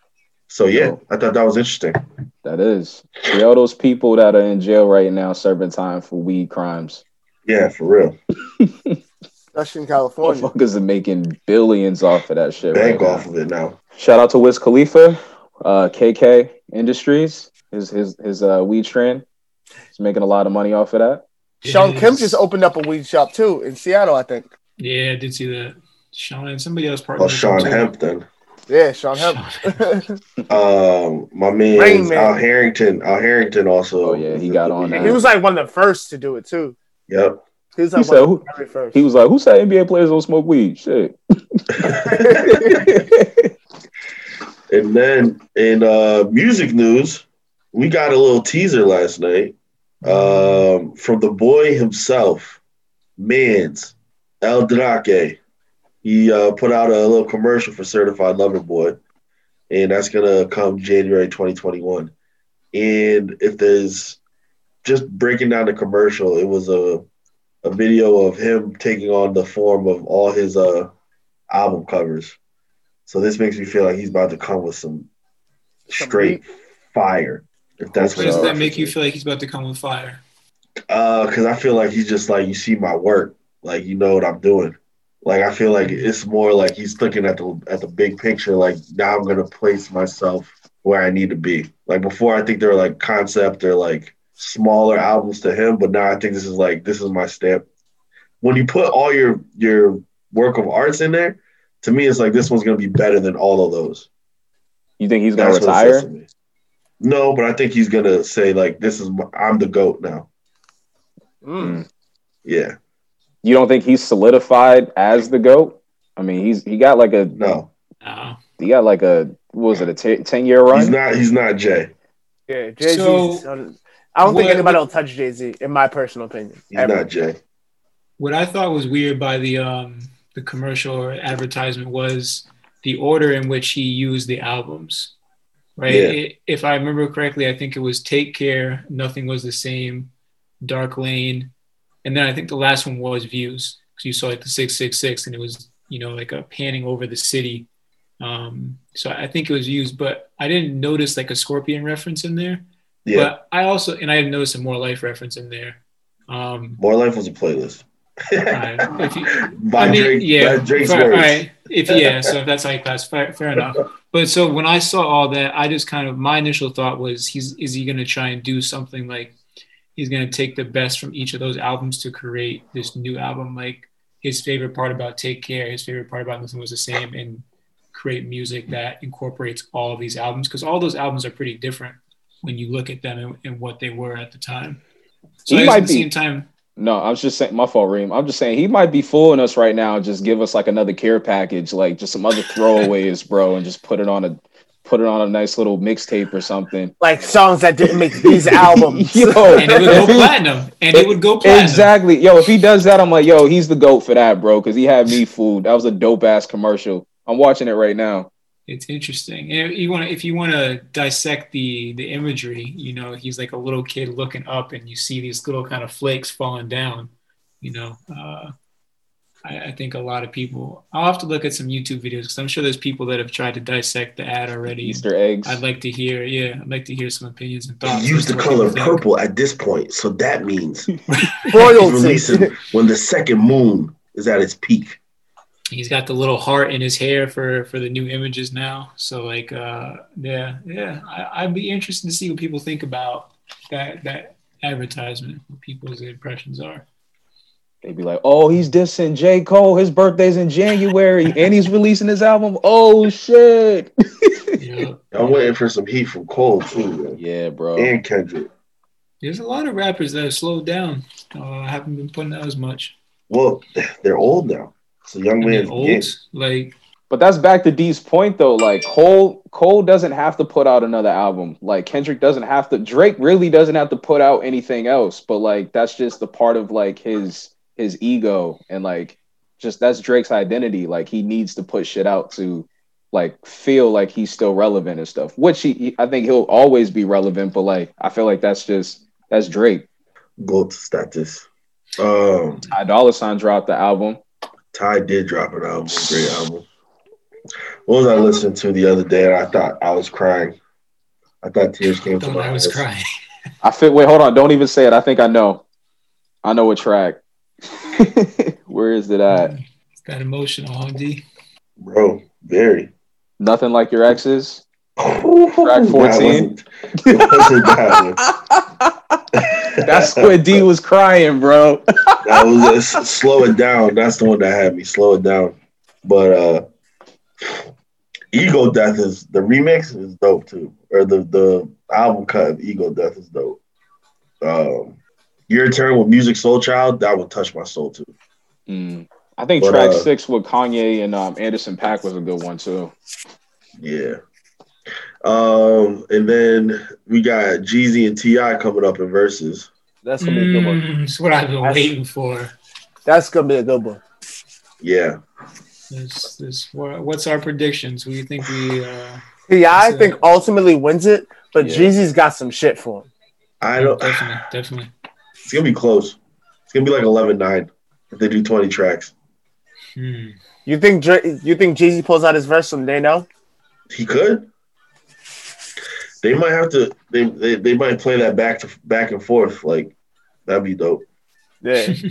So yeah, I thought that was interesting. that is. Yeah, all those people that are in jail right now serving time for weed crimes. Yeah, for real. [LAUGHS] Especially in California. Motherfuckers are making billions off of that shit. Bank right now. off of it now. Shout out to Wiz Khalifa, uh, KK Industries, his his his uh, weed strand. He's making a lot of money off of that. Shawn Kemp just opened up a weed shop too in Seattle, I think. Yeah, I did see that. Sean and somebody else partnered. Oh, Sean Hampton. Yeah, Sean Hampton. [LAUGHS] Um, my man, Reign Man. Al Harrington. Al Harrington also. Oh, yeah, he got on that. he was like one of the first to do it too. Yep. He was He like said, one who, of the very first. he was like, "Who said NBA players don't smoke weed?" Shit. [LAUGHS] [LAUGHS] And then in uh, music news, we got a little teaser last night um, from the boy himself, Mans, El Drake. He uh, put out a little commercial for Certified Lover Boy, and that's gonna come January 2021. And if there's just breaking down the commercial, it was a a video of him taking on the form of all his uh, album covers. So this makes me feel like he's about to come with some straight fire. If that's Why what does that make you feel like he's about to come with fire? Uh, because I feel like he's just like you see my work, like you know what I'm doing. Like I feel like it's more like he's looking at the at the big picture. Like now I'm gonna place myself where I need to be. Like before, I think they're like concept or like smaller albums to him, but now I think this is like this is my step. When you put all your your work of arts in there, to me, it's like this one's gonna be better than all of those. You think he's gonna That's what it says to retire? No, but I think he's gonna say like this is my, I'm the goat now. Mm. Yeah, You don't think he's solidified as the goat? I mean, he's he got like a no, No. he got like a what was it a t- ten year run? he's not. He's not Jay. Yeah, Jay Z. So- I don't think What- anybody will touch Jay Z, in my personal opinion. He's Ever. not Jay. What I thought was weird by the um the commercial or advertisement was the order in which he used the albums. Right. Yeah. It- if I remember correctly, I think it was Take Care, Nothing Was the Same, Dark Lane, and then I think the last one was Views because you saw like the six six six, and it was you know like a panning over the city. Um, so I think it was used but I didn't notice like a Scorpion reference in there. Yeah, But I also and I didn't a More Life reference in there. Um, More Life was a playlist. Alright, if you, by I mean, Drake, yeah, by Drake's fair- words. alright, If yeah, so if that's how you class, fair, fair enough. But so when I saw all that, I just kind of my initial thought was, he's is he going to try and do something like he's going to take the best from each of those albums to create this new album? Like his favorite part about Take Care, his favorite part about Nothing Was the Same, and create music that incorporates all of these albums because all those albums are pretty different when you look at them and, and what they were at the time. So He might at the be- same time, No, I was just saying my fault, Reem. I'm just saying he might be fooling us right now. Just give us like another care package, like just some other throwaways, bro, and just put it on a put it on a nice little mixtape or something. Like songs that didn't make these [LAUGHS] albums. Yo, and it would go platinum, and it would go platinum. Exactly. Yo, if he does that, I'm like, yo, he's the goat for that, bro, because he had me fooled. That was a dope ass commercial. I'm watching it right now. It's interesting. And you want to, if you want to dissect the the imagery, you know, he's like a little kid looking up, and you see these little kind of flakes falling down. You know, uh, I, I think a lot of people. I'll have to look at some YouTube videos because I'm sure there's people that have tried to dissect the ad already. Easter eggs. I'd like to hear, yeah, I'd like to hear some opinions and He thoughts. used as the color people purple at this point, so that means [LAUGHS] Royalty. when the second moon is at its peak. He's got the little heart in his hair for for the new images now. So like, uh, yeah, yeah, I, I'd be interested to see what people think about that that advertisement. What people's impressions are. They'd be like, oh, he's dissing J. Cole. His birthday's in January, [LAUGHS] and he's releasing his album. Oh shit. [LAUGHS] Yeah, I'm waiting for some heat from Cole too, man. yeah, bro. and Kendrick. there's a lot of rappers that have slowed down. Uh, haven't been putting out as much. Well, they're old now. It's a young And they're man's old, game. like But that's back to D's point though. Like Cole, Cole doesn't have to put out another album. Like Kendrick doesn't have to. Drake really doesn't have to put out anything else. But like that's just the part of like his his ego and like just that's Drake's identity. Like he needs to put shit out to like feel like he's still relevant and stuff. Which he, he- I think he'll always be relevant. But like I feel like that's just that's Drake. Gold status. Um, Ty Dolla Sign dropped the album. Ty did drop an album, great album. What was I listening to the other day? And I thought I was crying. I thought tears came to thought my I was eyes. crying. I feel. Wait, hold on. Don't even say it. I think I know. I know what track. [LAUGHS] Where is it at? Hmm. It's that emotional, huh, D? Bro, very. Nothing like your exes. [LAUGHS] Track 14? [LAUGHS] It wasn't that one. That's when D was crying, bro. that was uh, slow it down. That's the one that had me slow it down. But uh Ego Death is the remix is dope too, or the the album cut of Ego Death is dope. Um, Your Turn with Musiq Soulchild that would touch my soul too. Mm. I think But, track uh, six with Kanye and um, Anderson .Paak was a good one too. Yeah. Um, and then we got Jeezy and Ti coming up in Verzuz. That's gonna be a good one. Mm, it's what I've been That's- waiting for. That's gonna be a good one. Yeah, This, this, what's our predictions? We think we. Uh, Yeah, I So- think ultimately wins it, but Yeah. Jeezy's got some shit for him. I don't. definitely, definitely. It's gonna be close. It's gonna be like 11-9 if they do twenty tracks. Hmm. You think you think Jeezy pulls out his verse from They Know? He could. They might have to. They, they they might play that back to back and forth. Like that'd be dope. Yeah. [LAUGHS]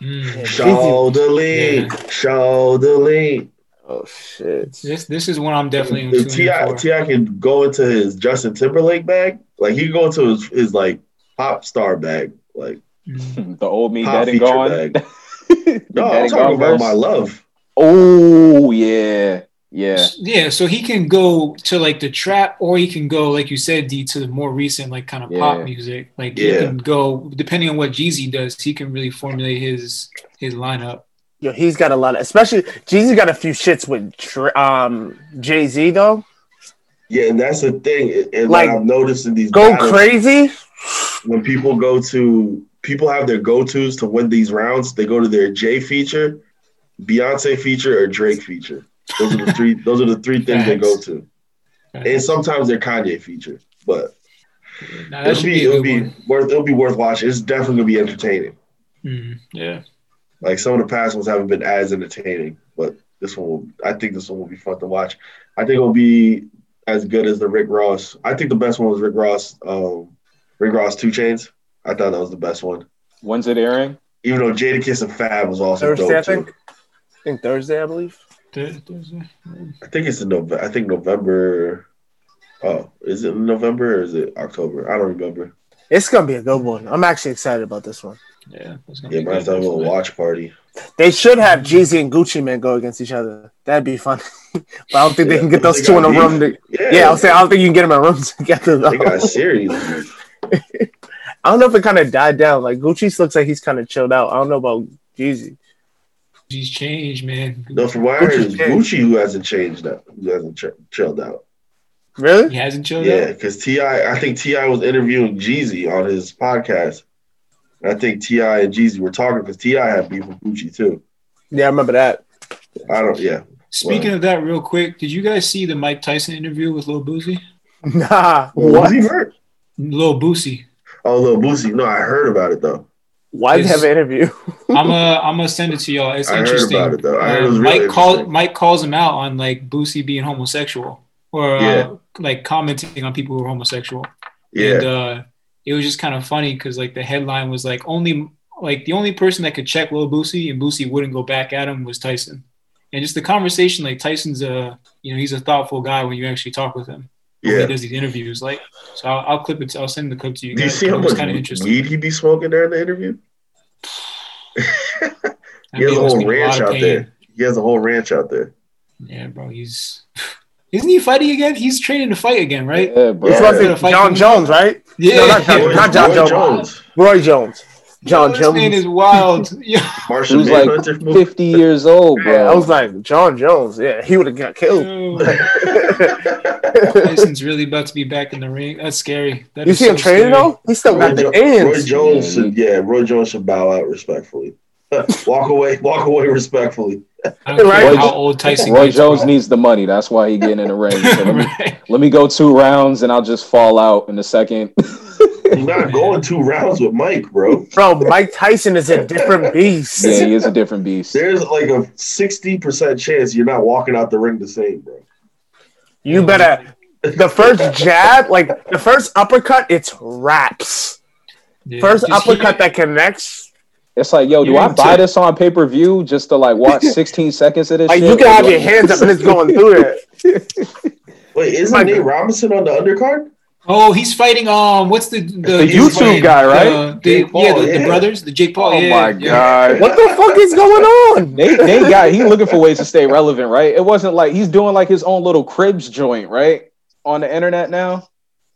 Yeah, Shoulder lean, shoulder lean. oh shit. This, this is one I'm definitely If Ti. Ti can go into his Justin Timberlake bag, like he can go into his, his like pop star bag. Like Hmm. the old me dead and gone. bag. [LAUGHS] No, dead I'm talking about verse. my love. Oh yeah, yeah. Yeah, so he can go to like the trap, or he can go, like you said, D, to the more recent, like kind of Yeah. pop music. Like he can go, depending on what Jeezy does, he can really formulate his his lineup. Yo, he's got a lot of, especially Jeezy got a few shits with Tr- um Jay Z though. Yeah, and that's the thing. And Like, like, I've noticed in these Go battles, crazy. when people go to people have their go tos to win these rounds. They go to their J feature, Beyonce feature, or Drake feature. Those are the three. those are the three things they go to. And sometimes they're Kanye feature. But Nah, that It'll be be it'll be one. worth it'll be worth watching. It's definitely gonna be entertaining. Mm, yeah. Like some of the past ones haven't been as entertaining, but this one will. I think this one will be fun to watch. I think it'll be as good as the Rick Ross. I think the best one was Rick Ross. Um, Rick Ross 2 Chainz. I thought that was the best one. When's it airing? Even though Jadakiss and Fab was also Thursday, I think. too. I think Thursday, I believe. There- there's a- I think it's in November. I think November. Oh, is it November or is it October? I don't remember. It's gonna be a good one. I'm actually excited about this one. Yeah, that's gonna Yeah, be might have good. a little watch party. They should have Jeezy and Gucci Mane go against each other. That'd be fun. [LAUGHS] but I don't think they can get those two in a room. To, Yeah, yeah, I'll say I don't think you can get them in rooms [LAUGHS] together. Though. they got serious. [LAUGHS] I don't know if it kind of died down. Like Gucci looks like he's kind of chilled out. I don't know about Jeezy. He's changed, man. No, from what I heard, it's Gucci Gucci who hasn't changed up, who hasn't ch- chilled out. Really? He hasn't chilled out? Yeah, because Ti, I think Ti was interviewing Jeezy on his podcast. And I think Ti and Jeezy were talking because Ti had beef with Gucci too. Yeah, I remember that. I don't. Yeah, Speaking of that, real quick, did you guys see the Mike Tyson interview with Lil Boosie? [LAUGHS] Nah. was What? he hurt? Lil Boosie. Oh, little Boosie. No, I heard about it though. Why did they have an interview? [LAUGHS] I'm gonna I'm gonna send it to y'all. It's I heard interesting. about it, though. I heard it Um, was really Mike called interesting. Mike calls him out on like Boosie being homosexual or uh, like commenting on people who are homosexual. Yeah, And uh, it was just kind of funny because like the headline was like only like the only person that could check Lil Boosie and Boosie wouldn't go back at him was Tyson. And just the conversation, like Tyson's a you know he's a thoughtful guy when you actually talk with him. When yeah. he does these interviews, like so I'll, I'll clip it. I'll send the clip to you. Do you see how much kind of interesting. weed he be smoking during the interview? [SIGHS] He has a whole ranch of out pain. there. He has a whole ranch out there. Yeah, bro, he's [SIGHS] isn't he fighting again? He's training to fight again, right? Yeah, bro. It's Yeah. supposed to be John Jones, right? Yeah, No, not John- Roy, not John Roy Jones. Roy Jones. John Yo, man Jones. is wild. [LAUGHS] Yeah. He was like 50 years old, bro. Yeah, I was like John Jones. Yeah, he would have got killed. [LAUGHS] Yo, Tyson's [LAUGHS] really about to be back in the ring. That's scary. That You is see him so training scary. though? He still got the Jo- Roy. Jones Yeah, should yeah, Roy Jones should bow out respectfully. [LAUGHS] walk away, walk away respectfully. I don't care Roy how old Tyson Roy Jones needs the money. That's why he getting in the ring. [LAUGHS] So let, me, Right. let me go two rounds and I'll just fall out in a second. He's not going two rounds with Mike, bro. Bro, Mike Tyson is a different beast. yeah, he is a different beast. There's like a sixty percent chance you're not walking out the ring the same, bro. You better the first jab, like the first uppercut, it's raps. Yeah, First uppercut hear- that connects. It's like, yo, do I buy it. this on pay per view just to like watch [LAUGHS] 16 seconds of this? Like shit? you can have your do- hands up and it's going through it. [LAUGHS] Wait, isn't Mike- Nate Robinson on the undercard? Oh, he's fighting. Um, what's the the, the YouTube fighting guy, right? the- the- Jake Paul, yeah, the, the brothers, the Jake Paul. Oh yeah, my yeah. god. What the fuck is going on? [LAUGHS] Nate, Nate got he looking for ways to stay relevant, right? It wasn't like he's doing like his own little cribs joint, right? On the internet now.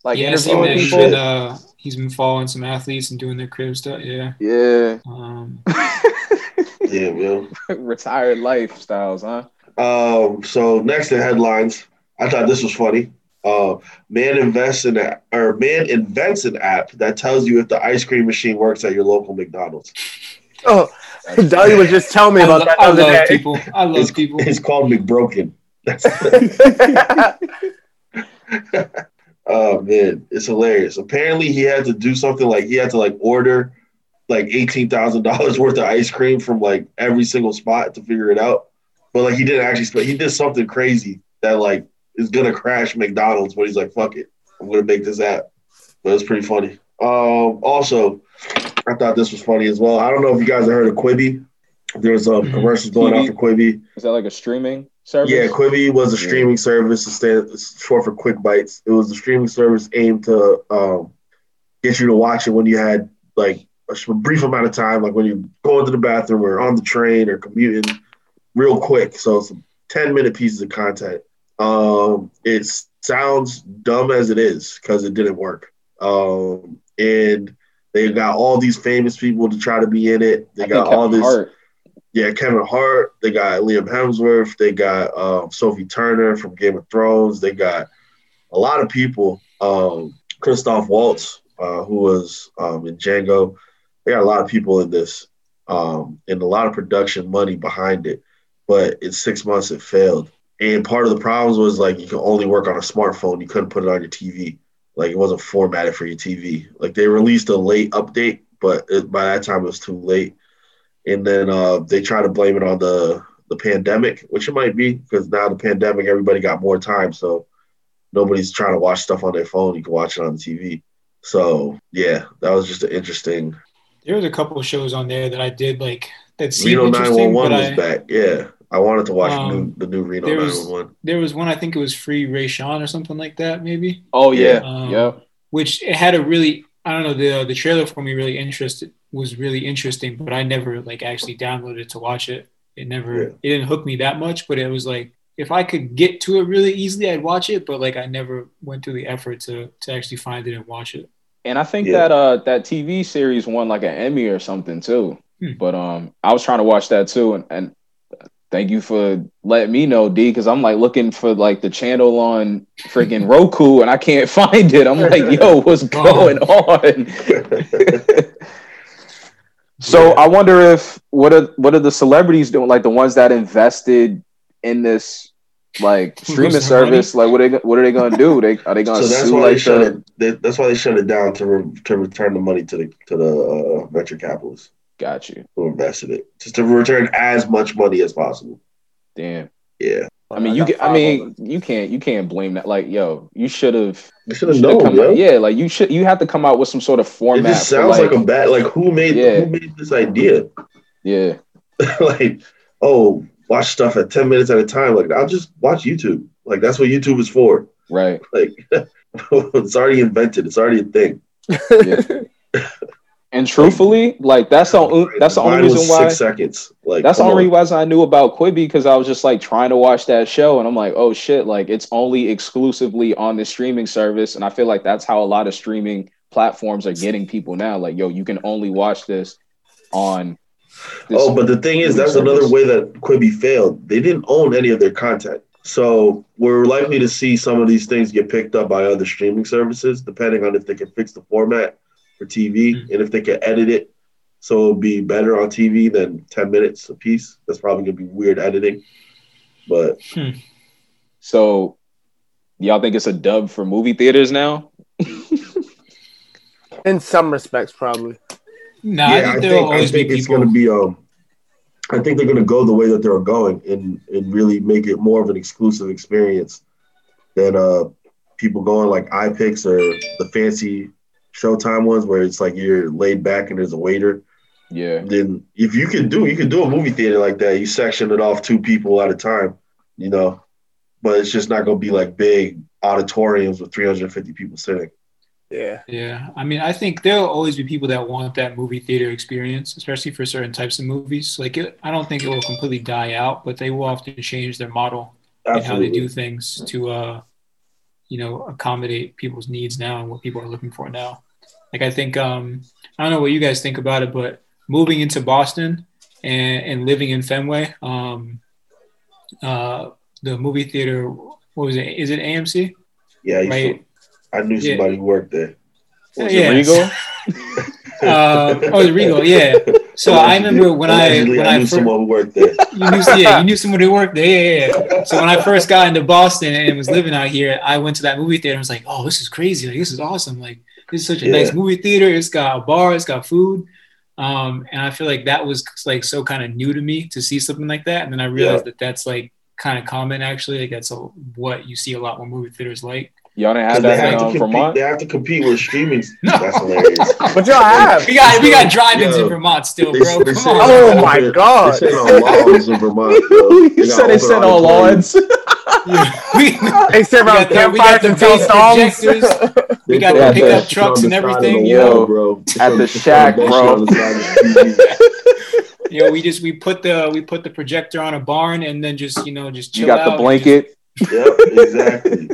Like yeah, interviewing that. He's people. been uh, he's been following some athletes and doing their crib stuff. Yeah. yeah. Um, [LAUGHS] Yeah, man. Retired lifestyles, huh? Um, so next in headlines, I thought this was funny. Uh, man invests in a, or man invents an app that tells you if the ice cream machine works at your local McDonald's. Oh, Dolly was just telling me I, about lo- that I love day. people. I love It's, people. it's called McBroken. [LAUGHS] Oh man, it's hilarious. Apparently, he had to do something like he had to like order like eighteen thousand dollars [LAUGHS] worth of ice cream from like every single spot to figure it out. But like he didn't actually, sp- he did something crazy that like is gonna crash McDonald's. But he's like, "Fuck it, I'm gonna make this app." But it's pretty funny. Um, also, I thought this was funny as well. I don't know if you guys have heard of Quibi. There's um, Mhm. commercials going out for Quibi. Is that like a streaming service? Yeah, Quibi was a Yeah. streaming service. It it's short for Quick Bites. It was a streaming service aimed to um, get you to watch it when you had like a brief amount of time, like when you go into the bathroom or on the train or commuting, real quick. So it's ten minute pieces of content. Um, it sounds dumb as it is because it didn't work. Um, and they got all these famous people to try to be in it. They I got all this. Hart. Yeah, Kevin Hart. They got Liam Hemsworth. They got um, Sophie Turner from Game of Thrones. They got a lot of people. Um, Christoph Waltz, uh, who was um, in Django. They got a lot of people in this, um, and a lot of production money behind it. But in six months, it failed. And part of the problems was like you could only work on a smartphone. You couldn't put it on your TV. Like it wasn't formatted for your TV. Like they released a late update, but it, by that time it was too late. And then uh, they try to blame it on the the pandemic, which it might be because now the pandemic, everybody got more time, so nobody's trying to watch stuff on their phone. You can watch it on the TV. So yeah, that was just an interesting. There was a couple of shows on there that I did like that seemed Reno interesting, 911 but was I, back. Yeah, I wanted to watch Um, the, new, the new Reno there was- 911. there was one I think it was Free Rayshawn or something like that, maybe. Oh yeah, Um, yep. which it had a really I don't know the the trailer for me really interested was really interesting, but I never like actually downloaded to watch it. It never Yeah. it didn't hook me that much, but it was like if I could get to it really easily, I'd watch it. But like I never went through the effort to to actually find it and watch it. And I think Yeah. that uh that TV series won like an Emmy or something too. Hmm. But um I was trying to watch that too and, and thank you for letting me know, D, because I'm like looking for like the channel on freaking Roku and I can't [LAUGHS] find it. I'm like, yo, [LAUGHS] what's going on? [LAUGHS] so I wonder if what are what are the celebrities doing? Like the ones that invested in this like Who streaming lose their service, like what are they what are they gonna do? They are they gonna So that's sue why they like shut the it. They, that's why they shut it down to re, to return the money to the to the uh, venture capitalists got you. who invested it, just to return as much money as possible. Damn. Yeah, I mean, you. Get, I mean, you can't. You can't blame that. Like, yo, you should have. they should have known. come yo. out, yeah, like you should. You have to come out with some sort of It format. just for, sounds like, a bad. Like who made Yeah. who made this idea? yeah, [LAUGHS] like, oh, watch stuff at ten minutes at a time. Like, I'll just watch YouTube. Like that's what YouTube is for. right. Like, [LAUGHS] it's already invented. It's already a thing. [LAUGHS] Yeah. And truthfully, like that's the only, that's the only reason why. six seconds. Like That's the only on. reason I knew about Quibi because I was just like trying to watch that show, and I'm like, oh shit, like it's only exclusively on the streaming service, and I feel like that's how a lot of streaming platforms are getting people now. Like, yo, you can only watch this on. This Oh, but the thing is, that's service. another way that Quibi failed. They didn't own any of their content. So we're likely to see some of these things get picked up by other streaming services, depending on if they can fix the format for TV Hmm. and if they can edit it so it'll be better on TV than 10 minutes a piece. That's probably gonna be weird editing. But So, y'all think it's a dub for movie theaters now? [LAUGHS] In some respects, probably. Nah, I yeah, think there'll always be it's people. gonna be um I think they're gonna go the way that they're going and and really make it more of an exclusive experience than uh people going like iPics or the fancy Showtime ones where it's like you're laid back and there's a waiter. Yeah, Then if you could do you could do a movie theater like that, you section it off two people at a time, you know. But it's just not gonna be like big auditoriums with 350 people sitting. Yeah. Yeah, I mean, I think there'll always be people that want that movie theater experience, especially for certain types of movies. Like, it, I don't think it will completely die out, but they will often change their model and how they do things to, uh, you know, accommodate people's needs now and what people are looking for now. Like, I think, um, I don't know what you guys think about it, but moving into Boston and, and living in Fenway, um, uh, the movie theater, what was it? Is it AMC? Yeah, I, used to- Right. I knew Yeah. somebody who worked there. was Yeah. it Regal? [LAUGHS] Uh, oh, the Regal, yeah. So I remember when I when I I, knew first, someone who worked there. you knew yeah you knew someone who worked there yeah, yeah yeah. So when I first got into Boston and was living out here, I went to that movie theater. and was like, oh, this is crazy! Like this is awesome! Like this is such a Yeah. nice movie theater. It's got a bar. It's got food. Um, and I feel like that was like so kind of new to me to see something like that. And then I realized that that's like kind of common actually. Like that's a, what you see a lot when movie theaters like. Y'all didn't 'Cause have they that have in um, compete. Vermont. They have to compete with streaming. No. That's hilarious. But y'all have. We got we got drive-ins Yo, in Vermont still, bro. they Come on. Oh my God. They said on lawns in Vermont. you They got said they open said on auditoriums. lawns. Yeah. We, They sit around got the- we got campfires and tell base songs. We got the pickup trucks and the side everything, wall, yo. bro. At They the shack, bro. on the side of the TV. you know, we just we put the we put the projector on a barn and then just you know just chill You got out the and just- blanket. Yep, exactly.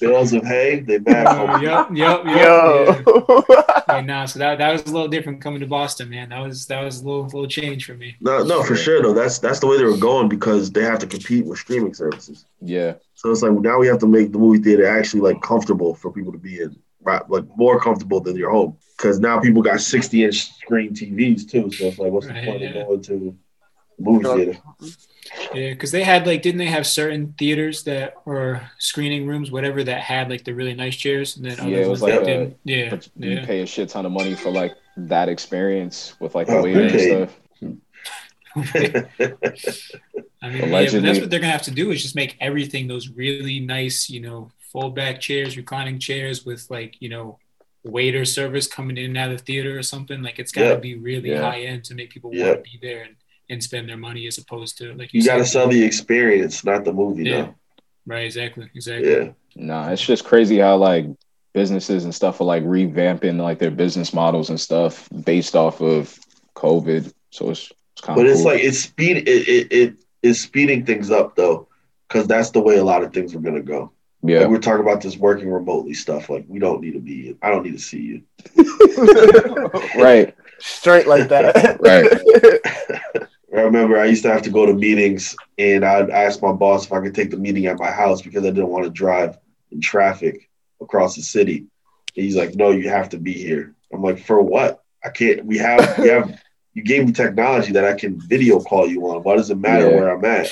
Bales of hay. They [LAUGHS] mad. Oh, yep, yep, yep. Yo. Yeah. Yeah, nah, so that, that was a little different coming to Boston, man. That was that was a little little change for me. No, no, for sure though. That's that's the way they were going because they have to compete with streaming services. Yeah, So it's like now we have to make the movie theater actually like comfortable for people to be in, right? Like more comfortable than your home. Because now people got 60 inch screen TVs too. So it's like, what's Right, the point yeah. of going to movie theater. Yeah, because they had like, didn't they have certain theaters that or screening rooms, whatever, that had like the really nice chairs, and then Yeah, others it was like a- didn't. Yeah, But you yeah. pay a shit ton of money for like that experience with like the Oh, waiter and okay. stuff. [LAUGHS] I mean, yeah, but Allegedly. that's what they're gonna have to do is just make everything those really nice, you know, fold back chairs, reclining chairs with like, you know, waiter service coming in and out of the theater or something. Like it's gotta Yeah. be really Yeah. high end to make people Yeah. want to be there and, and spend their money as opposed to like you got to sell the experience, not the movie. Yeah. though. right, exactly, exactly. Yeah. Nah, it's just crazy how like businesses and stuff are like revamping like their business models and stuff based off of COVID. So it's, it's kind of But it's like it's speed. It it, it is speeding things up though, because that's the way a lot of things are gonna go. yeah, Like we're talking about this working remotely stuff. Like we don't need to be. I don't need to see you. [LAUGHS] right. Straight like that. Right. [LAUGHS] I remember I used to have to go to meetings, and I'd ask my boss if I could take the meeting at my house because I didn't want to drive in traffic across the city. And he's like, "No, you have to be here." I'm like, "For what? I can't. We have. We have. [LAUGHS] You gave me technology that I can video call you on. Why does it matter Yeah. where I'm at?"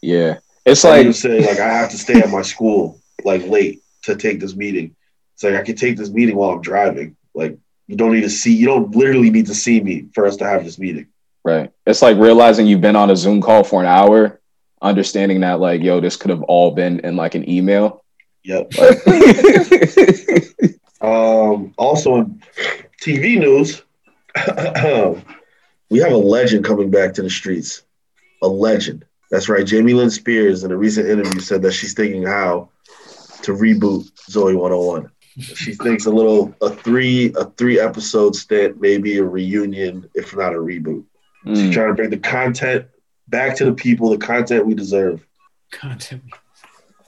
Yeah. It's like you say like I have to stay at my school like late to take this meeting. It's like I can take this meeting while I'm driving. Like you don't need to see. You don't literally need to see me for us to have this meeting. Right. It's like realizing you've been on a Zoom call for an hour, understanding that like, yo, this could have all been in like an email. Yep. [LAUGHS] Um, also in TV news, [CLEARS THROAT] we have a legend coming back to the streets. A legend. That's right. Jamie Lynn Spears in a recent interview said that she's thinking how to reboot Zoey 101. She thinks a little a three a three episode stint, maybe a reunion, if not a reboot. She's Mm, trying to bring the content back to the people, the content we deserve, Content,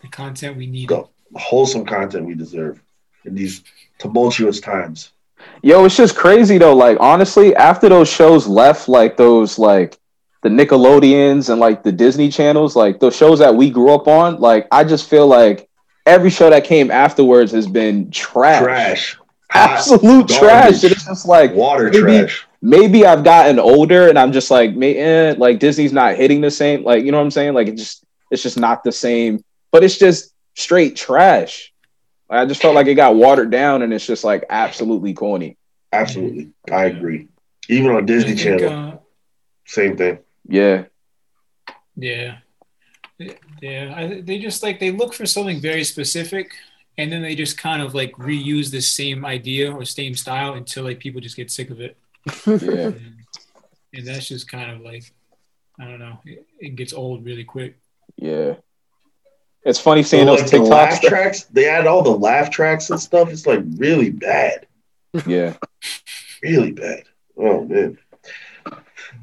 the content we need. Go. the wholesome content we deserve in these tumultuous times. Yo, it's just crazy though. Like honestly, after those shows left, like those like the Nickelodeons and like the Disney channels, like those shows that we grew up on, like I just feel like every show that came afterwards has been trash. Trash. Hot Absolute garbage. trash. And it's just like water maybe- trash. maybe I've gotten older and I'm just like, may, eh, like Disney's not hitting the same. Like, you know what I'm saying? Like, it just, it's just not the same. But it's just straight trash. I just felt like it got watered down, and it's just like absolutely corny. Absolutely. I agree. Even on Disney think, Channel, uh, same thing. Yeah, Yeah. Yeah. I, they just like, they look for something very specific and then they just kind of like reuse the same idea or same style until like people just get sick of it. yeah, And, and that's just kind of like, I don't know, it, it gets old really quick. yeah. It's funny So seeing those like the TikToks. laugh tracks, they add all the laugh tracks and stuff. It's like really bad. Yeah, Really bad. Oh man.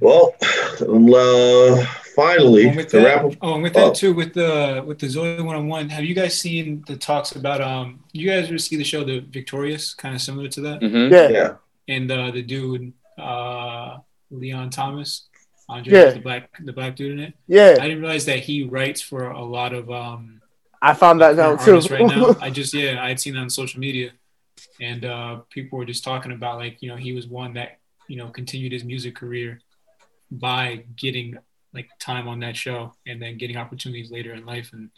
Well, uh, finally And with to that, wrap up. oh, and with that oh. too, with the with the Zoey one on one, have you guys seen the talks about um? You guys ever see the show The Victorious, kind of similar to that, hmm Yeah. Yeah. and uh, the dude uh Leon Thomas, Andre, Yeah. the black the black dude in it. Yeah. I didn't realize that he writes for a lot of um I found that out too. right now. [LAUGHS] I just yeah, I had seen that on social media, and uh, people were just talking about like you know he was one that you know continued his music career by getting like time on that show and then getting opportunities later in life and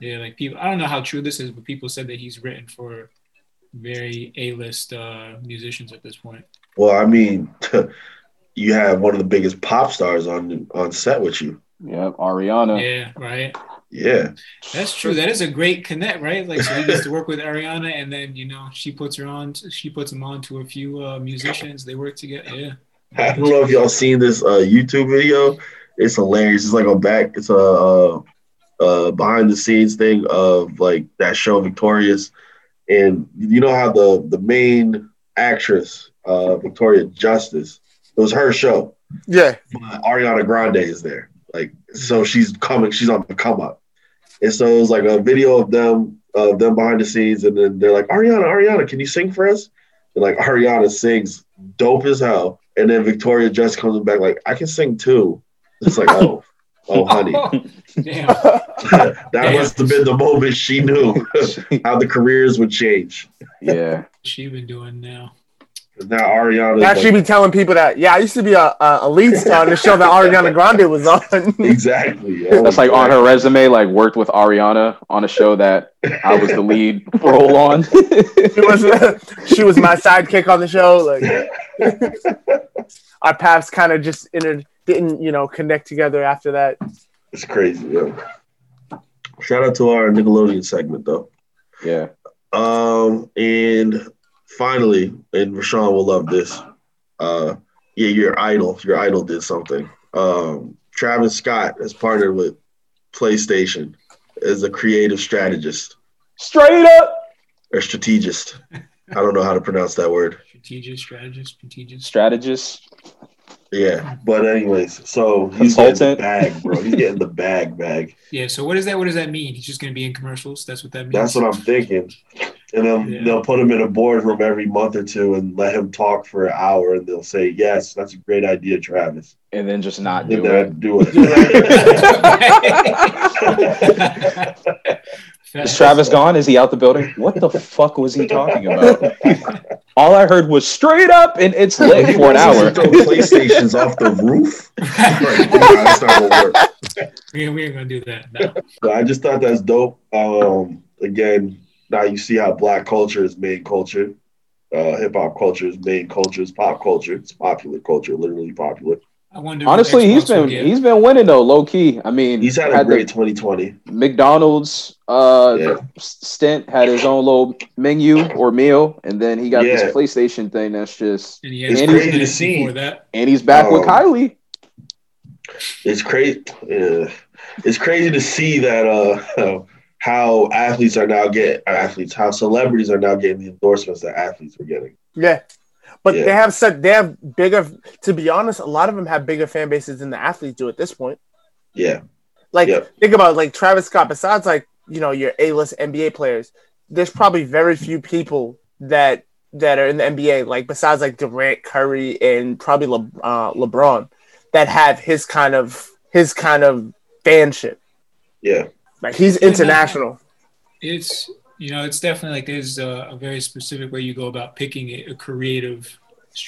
yeah like people I don't know how true this is but people said that he's written for very A-list uh, musicians at this point. Well, I mean, [LAUGHS] you have one of the biggest pop stars on on set with you. yeah Ariana. Yeah, right. Yeah. That's true. That is a great connect, right? Like, so he gets to work with Ariana, and then you know she puts her on. She puts him on to a few uh, musicians. They work together. Yeah. [LAUGHS] I don't know if y'all seen this uh, YouTube video. It's hilarious. It's like a back. It's a uh, uh, behind the scenes thing of like that show Victorious, and you know how the the main actress uh, Victoria Justice. It was her show, Yeah. but Ariana Grande is there. Like so, she's coming. She's on the come up, and so it was like a video of them of them behind the scenes, and then they're like, Ariana, Ariana, can you sing for us? And like Ariana sings dope as hell, and then Victoria just comes back like, I can sing too. It's like, oh, [LAUGHS] oh, honey, oh, Damn. [LAUGHS] that Damn. must have been the moment she knew [LAUGHS] how the careers would change. yeah, She been doing now. Now Ariana. Now she be telling people that, yeah, I used to be a, a, a lead star on the show that Ariana Grande was on. exactly. Oh, That's like on her resume, like worked with Ariana on a show that I was the lead role on. she was she was my sidekick on the show. Like our paths kind of just inter- didn't you know connect together after that. It's crazy. Yeah. Shout out to our Nickelodeon segment though. yeah. Um, and finally, and Rashaan will love this. Uh, yeah, your idol, your idol did something. Um, Travis Scott has partnered with PlayStation as a creative strategist Straight up. or strategist. I don't know how to pronounce that word. Strategist, strategist, strategist. Strategist. Yeah, but anyways, so he's getting the bag, bro. He's getting the [LAUGHS] bag, bag. Yeah. So what is that? What does that mean? He's just gonna be in commercials. That's what that means. That's what I'm thinking. And then Yeah. they'll put him in a boardroom every month or two and let him talk for an hour, and they'll say, "Yes, that's a great idea, Travis." And then just not And do then it. do it. [LAUGHS] [LAUGHS] Is Travis gone? Is he out the building? What the fuck was he talking about? [LAUGHS] All I heard was straight up and it's lit for an hour. Throw PlayStations off the roof. Right, that's not gonna work. we, we ain't gonna do that. No. But I just thought that's dope. Um, again, now you see how black culture is main culture. Uh, Hip hop culture is main culture. It's pop culture. It's popular culture, literally popular. I wonder. Honestly, he's Xbox been he's been winning though, low key. I mean, He's had a had the- great 2020. McDonald's uh Yeah. stint had his own little menu or meal, and then he got Yeah. this PlayStation thing that's just And he had It's crazy to see. that. and he's back with Um, Kylie. It's crazy. Yeah. It's crazy to see that uh, [LAUGHS] how athletes are now getting athletes, how celebrities are now getting the endorsements that athletes were getting. Yeah. But Yeah. they have said they have bigger. To be honest, a lot of them have bigger fan bases than the athletes do at this point. Yeah, Like Yep. think about it, like Travis Scott. Besides like you know your A list NBA players, there's probably very few people that that are in the NBA. Like besides like Durant, Curry, and probably Le, uh, LeBron, that have his kind of his kind of fanship. yeah, Like he's international. It's you know, it's definitely like there's a, a very specific way you go about picking a, a creative.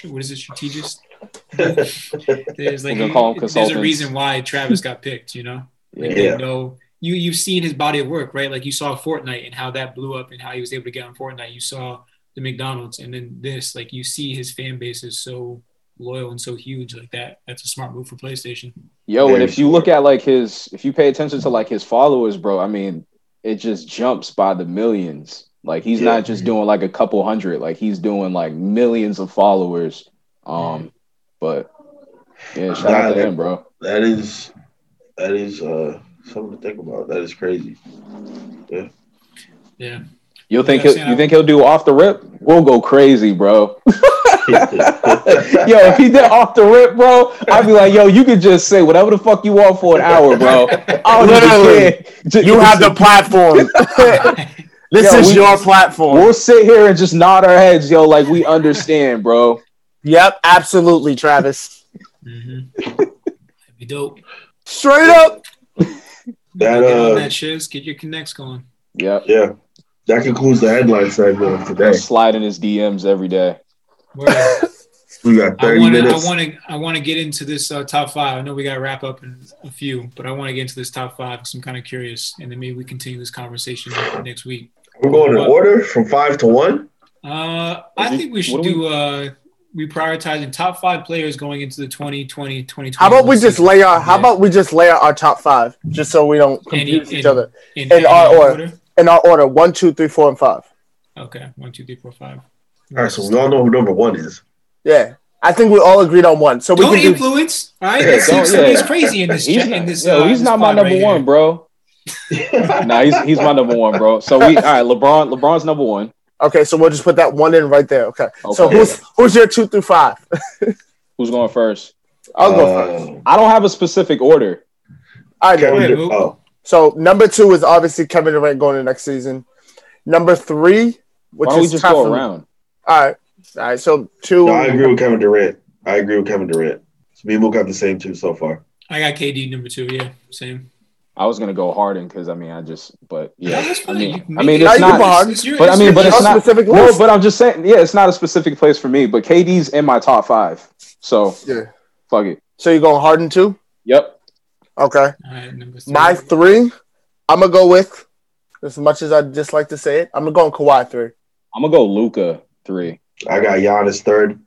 What is it, strategist? [LAUGHS] There's like We're gonna call them there's a reason why Travis got picked. You know, like Yeah. they Yeah. know you you've seen his body of work, right? Like you saw Fortnite and how that blew up and how he was able to get on Fortnite. You saw the McDonald's and then this, like you see his fan base is so loyal and so huge like that. That's a smart move for PlayStation. Yo, and if you look at like his, if you pay attention to like his followers, bro, I mean, it just jumps by the millions. Like he's Yeah. not just doing like a couple hundred, like he's doing like millions of followers. Um, but yeah, shout out to him, bro. that is that is uh something to think about. That is crazy. Yeah. Yeah. You'll think Yeah, he'll, you think he'll do off the rip? We'll go crazy, bro. [LAUGHS] yo, if he did off the rip, bro, I'd be like, yo, you could just say whatever the fuck you want for an hour, bro. [LAUGHS] I Literally. Just- You have the [LAUGHS] platform. [LAUGHS] this Yo, is we- your platform. We'll sit here and just nod our heads, yo, like we understand, bro. Yep, absolutely, Travis. Mm-hmm. That'd be dope. Straight up. That, get on uh, that shiz, get your connects going. Yep. yeah, that concludes the headline segment of today. Slide in his DMs every day. Word. [LAUGHS] We got I thirty want to. I want to. I want to get into this uh, top five. I know we got to wrap up in a few, but I want to get into this top five because I'm kind of curious, and then maybe we continue this conversation next week. We're going in order from five to one. Uh, I think we should do do. Uh, we prioritizing top five players going into the 2020 2020. How about we just season. lay out? How Yeah. about we just lay out our top five, just so we don't confuse Any- each any- other in, in our any order. in our order: one, two, three, four, and five. Okay, one, two, three, four, five. All right, so we all know who number one is. Yeah, I think we all agreed on one. So we Don't can do. influence. All right, Yeah, that seems don't- yeah. is crazy in this. He's in not, this, yo, uh, he's this not my number right one, here. bro. [LAUGHS] nah, he's he's my number one, bro. So we all right, LeBron, LeBron's number one. Okay, so we'll just put that one in right there. Okay. So who's who's your two through five? [LAUGHS] Who's going first? I'll go first. Uh, I don't have a specific order. All right. Kevin ahead, Dur- Mook. oh, So number two is obviously Kevin Durant going to next season. Number three, which Why don't we just tough go for me. around? All right. All right. So two. no, I agree with Kevin Durant. I agree with Kevin Durant. So me and Mook got the same two so far. I got KD number two. Yeah, same. I was gonna go Harden because I mean I just, but yeah, No, I mean, I mean it's not. can It's But I mean, but it's not. specific No, but I'm just saying, yeah, it's not a specific place for me. But KD's in my top five, so Yeah. fuck it. So you going Harden too? Yep. Okay. All right, number three. My three, I'm gonna go with. As much as I dislike to say it, I'm gonna go on Kawhi three. I'm gonna go Luka three. I got Giannis third.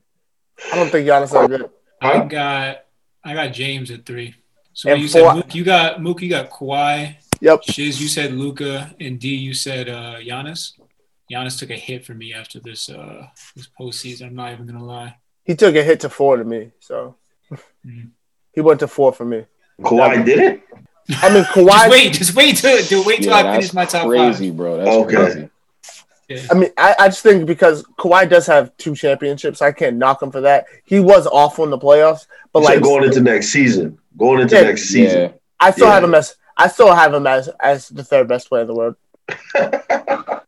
I don't think Giannis that good. I got I got James at three. So And you four- said Mook, you got Mook, you got Kawhi. Yep. Shiz, you said Luka, and D, you said uh, Giannis. Giannis took a hit for me after this uh, this postseason. I'm not even gonna lie. He took a hit to four to me, so Mhm. he went to four for me. Kawhi did it. I mean, Just Kawhi. wait, just wait till, till wait till Yeah, I finish my top crazy, five. bro. That's Okay. crazy. Yeah. I mean, I, I just think because Kawhi does have two championships, I can't knock him for that. He was awful in the playoffs, but You like going into next season. Going into Yeah. next season. Yeah. I still Yeah. have him as I still have him as as the third best player in the world. [LAUGHS]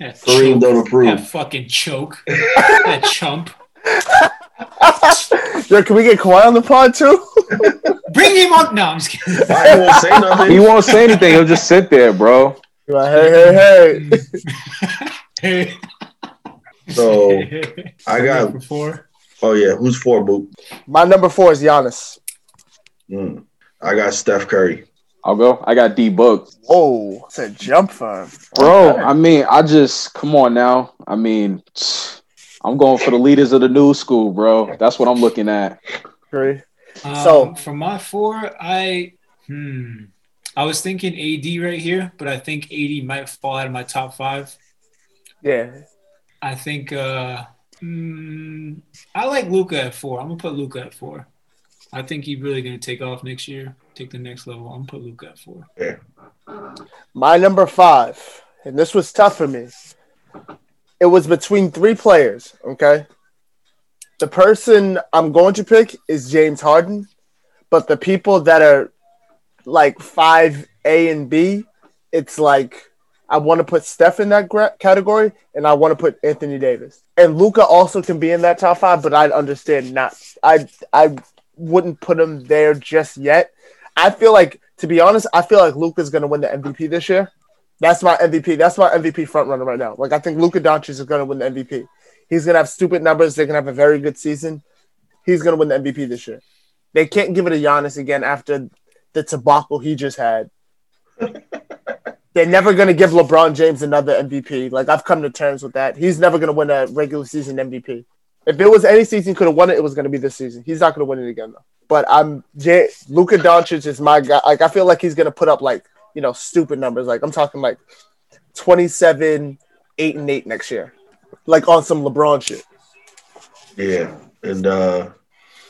That Kareem choke, don't that approve. fucking choke, [LAUGHS] that chump. Yo, can we get Kawhi on the pod too? Bring him up. No, I'm just kidding. I won't say nothing. He won't say anything. He'll just sit there, bro. You're like, hey, hey, hey. Hey. [LAUGHS] So I got. Number four. Oh yeah, who's four? Boop. My number four is Giannis. Mm. I got Steph Curry. I'll go. I got D book. Oh, it's a jump for him. Bro, Okay. I mean, I just come on now. I mean, [SNIFFS] I'm going for the leaders of the new school, bro. That's what I'm looking at. Agree. Um, So- for my four, I hmm, I was thinking AD right here, but I think AD might fall out of my top five. Yeah. I think uh, hmm, I like Luka at four. I'm gonna put Luka at four. I think he's really gonna take off next year, take the next level. I'm gonna put Luka at four. Yeah. My number five, and this was tough for me. It was between three players, okay? The person I'm going to pick is James Harden, but the people that are like 5A and B, it's like I want to put Steph in that gra- category and I want to put Anthony Davis. And Luka also can be in that top 5, but I'd understand not I I wouldn't put him there just yet. I feel like to be honest, I feel like Luka's going to win the MVP this year. That's my MVP. That's my MVP front runner right now. Like I think Luka Doncic is going to win the MVP. He's going to have stupid numbers. They're going to have a very good season. He's going to win the MVP this year. They can't give it to Giannis again after the debacle he just had. They're never going to give LeBron James another MVP. Like I've come to terms with that. He's never going to win a regular season MVP. If it was any season could have won it, it was going to be this season. He's not going to win it again though. But I'm J- Luka Doncic is my guy. Like I feel like he's going to put up like you know stupid numbers. Like I'm talking like 27, eight and eight next year, like on some LeBron shit. Yeah, and uh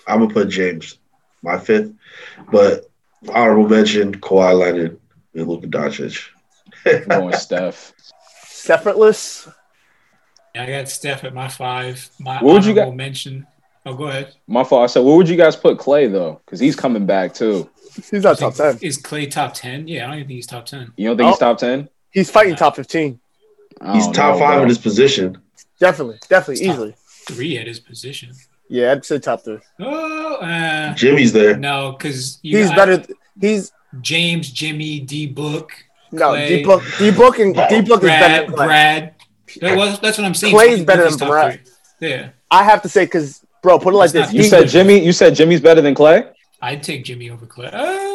I'm gonna put James, my fifth, but honorable mention Kawhi Leonard and Luka Doncic. I'm going [LAUGHS] Steph. Separateness. I got Steph at my five. My What would you honorable mention. Oh, go ahead. My fault. I said, where would you guys put Clay though? Because he's coming back too. He's not top ten. Is Clay top ten? Yeah, I don't even think he's top ten. You don't think he's Oh. top ten? He's fighting top fifteen. He's top five in his position. Definitely, definitely, Top. easily. Three at his position. Yeah, I'd say top three. Oh, uh, Jimmy's there. no, because He's better. He's James, Jimmy, D Book, no D book. D book and D book is better. Brad, Than Brad. That was, that's what I'm saying. Clay's So better than Brad. three. Yeah, I have to say because bro, put it like That's this. You he- said Jimmy. You said Jimmy's better than Clay. I'd take Jimmy over Clay. Uh,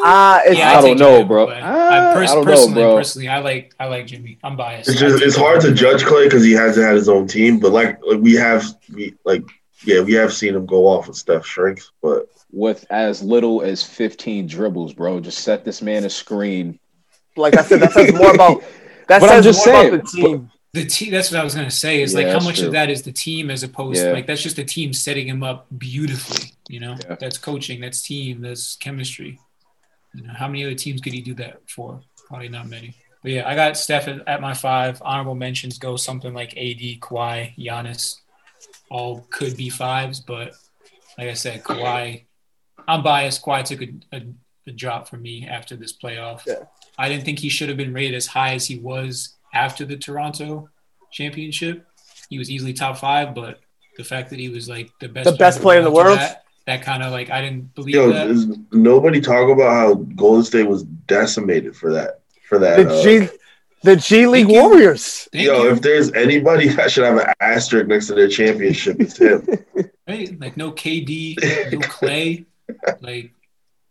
Ah, it's, yeah, I I'd don't know, Jimmy over bro. Clay. Ah, I pers- I don't know, personally, bro. personally, I like I like Jimmy. I'm biased. It's just it's hard to judge Clay because he hasn't had his own team, but like, like we have we like yeah we have seen him go off with Steph strength, but With as little as 15 dribbles, bro. Just set this man a screen. like I said, that says more about [LAUGHS] that But I'm just more saying, about the team. The team. That's what I was gonna say. Is Yeah, like how much true. of that is the team as opposed Yeah. to like that's just the team setting him up beautifully. You know, Yeah. that's coaching. That's team. That's chemistry. You know, how many other teams could he do that for? Probably not many. But yeah, I got Steph at, at my five. Honorable mentions go something like AD, Kawhi, Giannis. All could be fives, but like I said, Kawhi. I'm biased. Kawhi took a, a, a drop for me after this playoff. Yeah. I didn't think he should have been rated as high as he was after the Toronto championship. He was easily top five, but the fact that he was like the best, The best player in the world? that, that kind of like I didn't believe Yo, that. is nobody talk about how Golden State was decimated for that. For that. The uh, G, the G League Thank. Warriors. Thank yo, you. if there's anybody that should have an asterisk next to their championship, it's him. [LAUGHS] right? Like no KD, no Clay. Like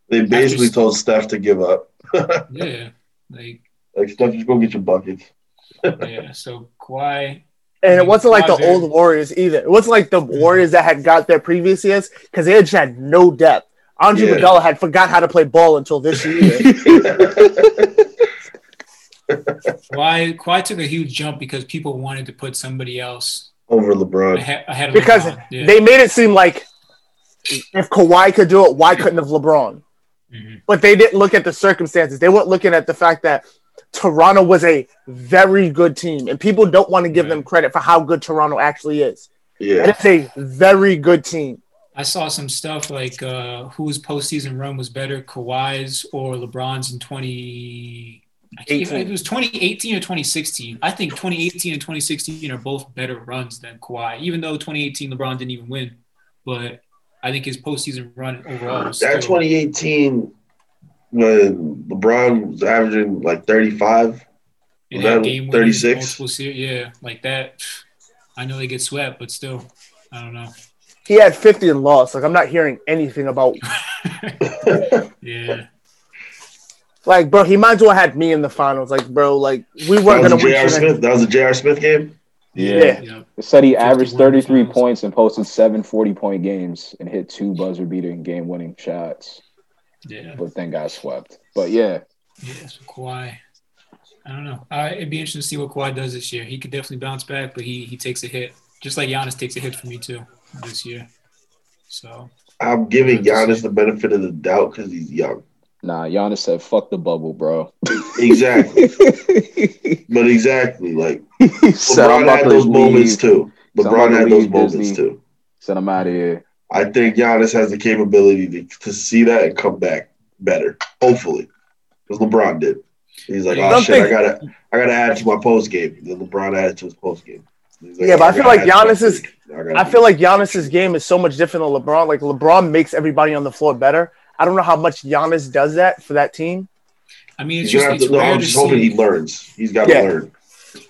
They basically After- told Steph to give up. [LAUGHS] yeah, like Like Steph, just go get your buckets. [LAUGHS] yeah. So Kawhi, And it wasn't like the Kawhi old Warriors either. It wasn't like the Warriors that had got their previous years because they had just had no depth. Andre Yeah. Iguodala had forgot how to play ball until this year. Kawhi, Kawhi took a huge jump because people wanted to put somebody else Over LeBron. ahead, ahead of because LeBron. Yeah. they made it seem like if Kawhi could do it, why couldn't have LeBron? Mhm. But they didn't look at the circumstances. They weren't looking at the fact that Toronto was a very good team, and people don't want to give them credit for how good Toronto actually is. Yeah, And it's a very good team. I saw some stuff like uh, whose postseason run was better, Kawhi's or LeBron's in 20. I can't, 18. it was 2018 or 2016. I think 2018 and 2016 are both better runs than Kawhi, even though 2018 LeBron didn't even win. But I think his postseason run overall was That still, 2018 when LeBron was averaging like 35. it was had that game 36? 36. series. Yeah, like that. I know they get swept, but still, I don't know. He had 50 and lost. Like I'm not hearing anything about [LAUGHS] Yeah, like bro, he might as well had me in the finals. Like, bro, like we weren't gonna a win. J.R. shit. Smith. That was a J.R. Smith game. Yeah. yeah. It said he averaged 33 finals. points and posted seven 40 point games and hit two buzzer beating game winning shots, yeah. but then got swept. But yeah, Yeah, so Kawhi. I don't know. Uh, it'd be interesting to see what Kawhi does this year. He could definitely bounce back, but he he takes a hit, just like Giannis takes a hit for me too this year. So I'm giving Giannis the benefit of the doubt because he's young. Nah, Giannis said, fuck the bubble, bro. Exactly. [LAUGHS] but exactly, like he said, I'm LeBron had to those moments too. So I'm LeBron about had those moments Disney. too. Said, I'm out of here. I think Giannis has the capability to, to see that and come back better. Hopefully, because LeBron did. He's like, oh I shit, I gotta, I gotta add to my post game. Then LeBron added to his post game. Yeah, but I feel like Giannis is- I, I feel like Giannis's game is so much different than LeBron. Like LeBron makes everybody on the floor better. I don't know how much Giannis does that for that team. I mean, it's He's just gonna have it's to, no, rare I'm to just hoping see. he learns. He's got to Yeah. learn.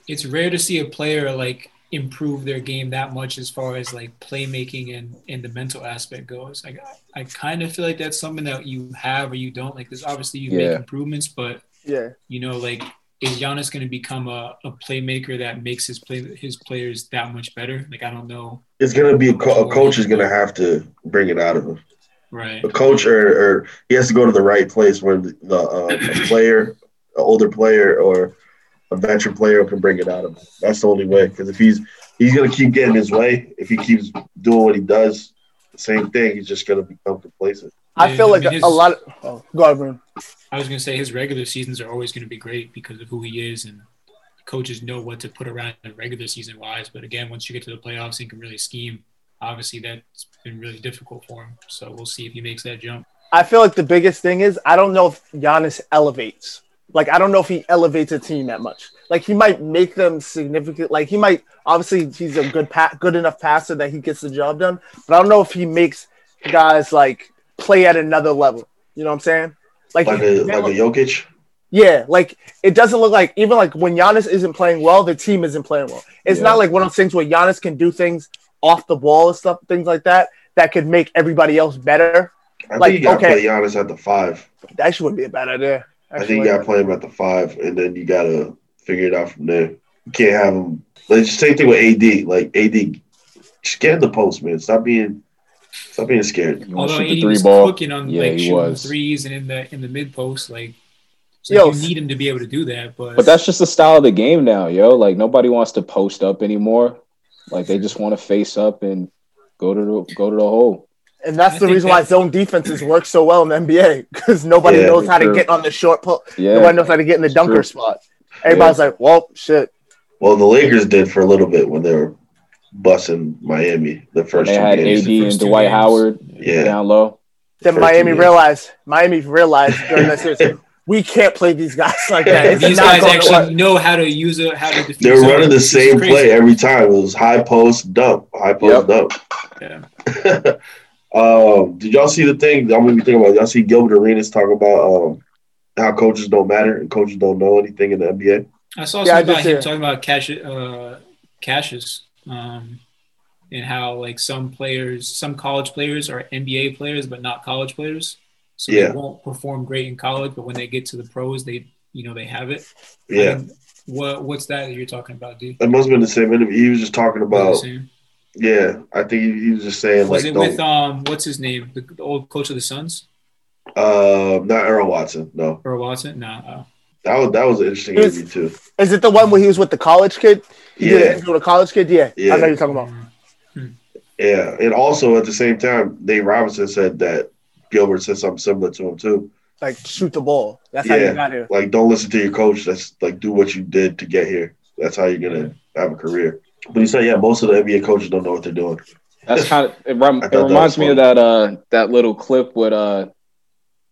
It's rare to see a player like improve their game that much as far as like playmaking and and the mental aspect goes. Like I, I kind of feel like that's something that you have or you don't. Like there's obviously you Yeah. make improvements, but Yeah. you know, like is Giannis going to become a, a playmaker that makes his play his players that much better? Like I don't know. It's gonna be a, co- a coach is gonna have to bring it out of him. Right. A coach or, or he has to go to the right place where the, the uh, a [COUGHS] player, an older player, or a veteran player can bring it out of him. That's the only way. Because if he's he's gonna keep getting his way, if he keeps doing what he does, the same thing, he's just gonna become complacent. I Yeah, feel I like mean, a, his- a lot of. Oh, go ahead, Bruno. I was going to say his regular seasons are always going to be great because of who he is, and coaches know what to put around the regular season wise. But again, once you get to the playoffs and can really scheme, obviously that's been really difficult for him. So we'll see if he makes that jump. I feel like the biggest thing is I don't know if Giannis elevates. Like I don't know if he elevates a team that much. Like he might make them significant. Like he might obviously he's a good pa- good enough passer that he gets the job done. But I don't know if he makes guys like play at another level. You know what I'm saying? Like, Like a like a Jokic. yeah, like it doesn't look like even like when Giannis isn't playing well, the team isn't playing well. It's Yeah. not like one of those things where Giannis can do things off the ball and stuff, things like that, that could make everybody else better. I Like, think you gotta okay. play Giannis at the five. That actually wouldn't be a bad idea. I think you gotta play him at the five, and then you gotta figure it out from there. You can't have him. Like same thing with AD. Like AD, just get in the post, man. Stop being, stop being scared. You want to Although shoot the AD three was ball? cooking on Yeah, like shooting was. threes and in the in the mid post, like so Yo, you need him to be able to do that. But, But that's just the style of the game now, yo. Like nobody wants to post up anymore. Like they just want to face up and go to the go to the hole. and that's I the think reason why zone defenses work so well in the NBA because nobody Yeah, knows how to get on the short pull. Yeah, Nobody knows how to get in the dunker True. spot. Everybody's like, "Well, shit." Well, the Lakers did for a little bit when they were busting Miami the first they two had games. AD the and Dwight games. Howard Yeah. down low. Then Miami realized. Miami realized during that [LAUGHS] series, we can't play these guys [LAUGHS] like that. It's these guys actually work. know how to use it, how to defuse They're zone, running the which same crazy. play every time. It was high post dump, high post Yep. dump. Yeah. [LAUGHS] Um, did y'all see the thing? I'm gonna be thinking about. Y'all see Gilbert Arenas talk about um, how coaches don't matter and coaches don't know anything in the NBA. I saw Yeah, something did about him it. talking about cash, uh, Cassius, um, and how like some players, some college players are NBA players, but not college players. So Yeah. they won't perform great in college, but when they get to the pros, they you know they have it. I Yeah, mean, what what's that you're talking about, dude? it must have been the same interview. He was just talking about. Yeah, I think he, he was just saying Was like, it with um what's his name, the, the old coach of the Suns, uh, not Earl Watson. No, Earl Watson? No, uh, that was that was an interesting He was- interview too. Is it the one where he was with the college kid? He Yeah, interview with a college kid. Yeah, Yeah. I know you're talking about. yeah, and also at the same time, Dave Robinson said that Gilbert said something similar to him too. Like shoot the ball. That's how you got here. Like, don't listen to your coach. That's like do what you did to get here. That's how you're gonna have a career. But he said, yeah, most of the NBA coaches don't know what they're doing. That's kind of [LAUGHS] it, rem- it reminds me of that uh that little clip with uh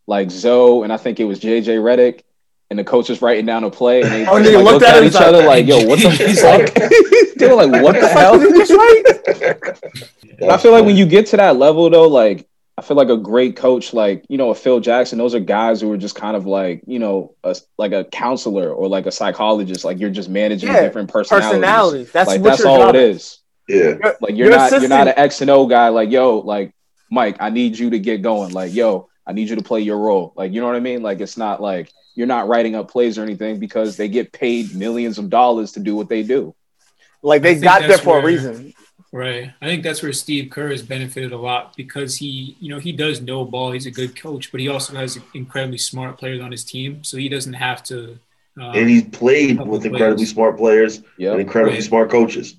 like Zoe and I think it was JJ Redick and the coach was writing down a play and they, Oh, and they like, looked looked at at each he's other like- like, yo, what the He's fuck? [LAUGHS] [LAUGHS] they were like, what the hell? Did this right? And I feel like when you get to that level though, like I feel like a great coach, like you know, a Phil Jackson, those are guys who are just kind of like you know, a, like a counselor or like a psychologist. Like you're just managing Yeah, different personalities. Personalities. That's like that's all it is. Yeah, Like you're Your not you're not an X and O guy. Like yo, like Mike, I need you to get going. Like yo, I need you to play your role. Like you know what I mean? Like it's not like you're not writing up plays or anything because they get paid millions of dollars to do what they do. Like they got there that's for a reason. Right. I think that's where Steve Kerr has benefited a lot because he, you know, he does know ball. He's a good coach, but he also has incredibly smart players on his team, so he doesn't have to. Um, and he's played couple with players. incredibly smart players and incredibly Right. smart coaches.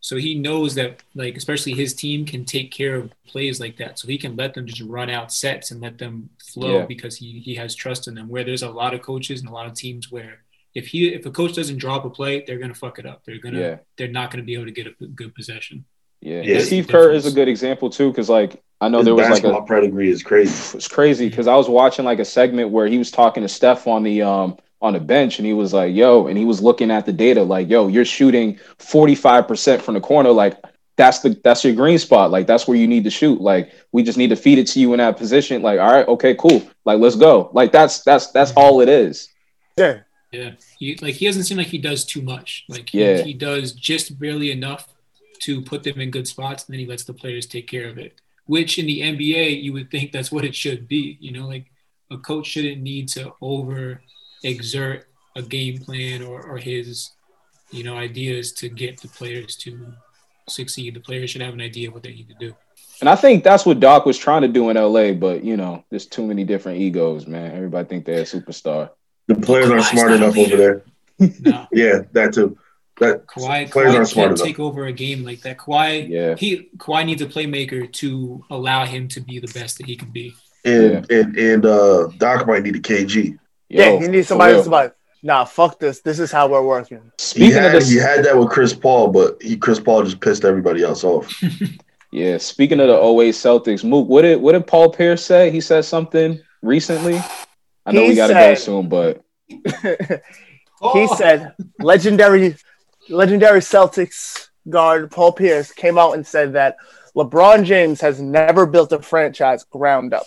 so he knows that, like, especially his team can take care of plays like that, so he can let them just run out sets and let them flow Yeah. because he he has trust in them. Where there's a lot of coaches and a lot of teams where if he if a coach doesn't drop a play, they're gonna fuck it up. They're gonna Yeah. they're not gonna be able to get a good possession. Yeah. Yeah. Steve Kerr is a good example too, because like I know His there was like a basketball pedigree is crazy. it's crazy because I was watching like a segment where he was talking to Steph on the um on the bench and he was like, yo, and he was looking at the data, like, yo, you're shooting 45% from the corner. Like that's the that's your green spot. Like that's where you need to shoot. Like we just need to feed it to you in that position. Like, all right, okay, cool. Like let's go. Like that's that's that's all it is. Yeah. Yeah, he like he doesn't seem like he does too much. Like he, Yeah. he does just barely enough to put them in good spots, and then he lets the players take care of it. Which in the NBA, you would think that's what it should be. You know, like a coach shouldn't need to over exert a game plan or, or his, you know, ideas to get the players to succeed. The players should have an idea of what they need to do. And I think that's what Doc was trying to do in LA, but you know, there's too many different egos, man. Everybody think they're a superstar. The players aren't smart not a enough over there. [LAUGHS] No. Yeah, that too. That Kawhi, players Kawhi aren't smart can't enough. take over a game like that. Kawhi, Yeah. he Kawhi needs a playmaker to allow him to be the best that he can be. And and and uh, Doc might need a KG. Yeah, he needs for somebody real. like, nah, fuck this. This is how we're working. He Speaking had, of this, he had that with Chris Paul, but he Chris Paul just pissed everybody else off. [LAUGHS] Yeah, speaking of the 08 Celtics, Mook, what did what did Paul Pierce say? He said something recently. I know He we got to go said- soon, but [LAUGHS] he said [LAUGHS] legendary legendary Celtics guard Paul Pierce came out and said that LeBron James has never built a franchise ground up.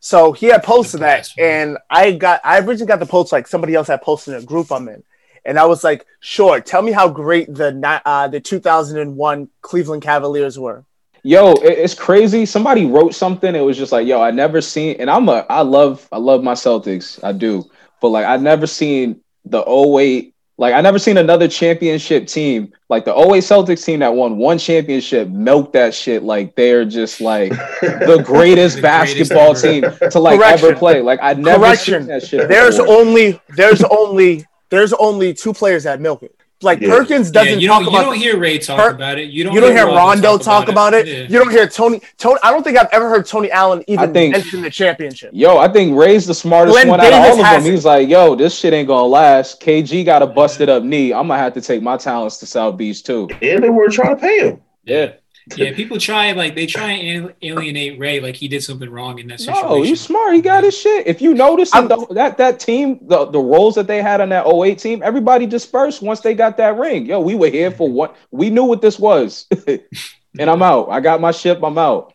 So he had posted that, and I got I originally got the post like somebody else had posted in a group I'm in, and I was like, sure, tell me how great the uh, the 2001 Cleveland Cavaliers were. yo, it's crazy. Somebody wrote something. It was just like, yo, I never seen, and I'm a, I love, I love my Celtics, I do, but like, I never seen the 08, like, I never seen another championship team like the 08 Celtics team that won one championship milk that shit like they're just like the [LAUGHS] greatest The basketball ever. team to like Correction. ever play. Like I never Correction. seen that shit. There's before. only there's only there's only two players that milk it. Like Yeah. Perkins doesn't yeah, you talk don't, you don't hear Ray talk Per- about it. You don't, You don't hear Rondo talk about it. Yeah. You don't hear Tony. Tony. I don't think I've ever heard Tony Allen even think- mention the championship. Yo, I think Ray's the smartest Glenn one out of all of them. it. He's like, yo, this shit ain't gonna last. KG got a busted up knee. I'm gonna have to take my talents to South Beach too. and they were trying to pay him. Yeah. Yeah, people try like they try and alienate Ray like he did something wrong in that situation. No, he's smart. He got his shit. If you notice in the, that that team, the, the roles that they had on that 08 team, everybody dispersed once they got that ring. Yo, we were here for what we knew what this was. [LAUGHS] and I'm out. I got my ship, I'm out.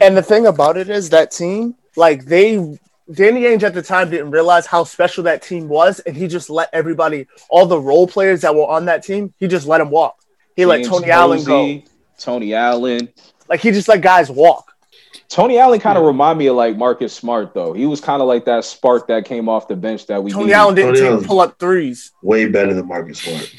And the thing about it is that team, like they, Danny Ainge at the time didn't realize how special that team was, and he just let everybody, all the role players that were on that team, he just let them walk. He let James Tony Allen go. Posey, Tony Allen. Like he just let guys walk. Tony Allen kind of remind me of like Marcus Smart though. He was kind of like that spark that came off the bench that we Tony needed. Allen didn't Tony take pull up threes. Way better than Marcus Smart.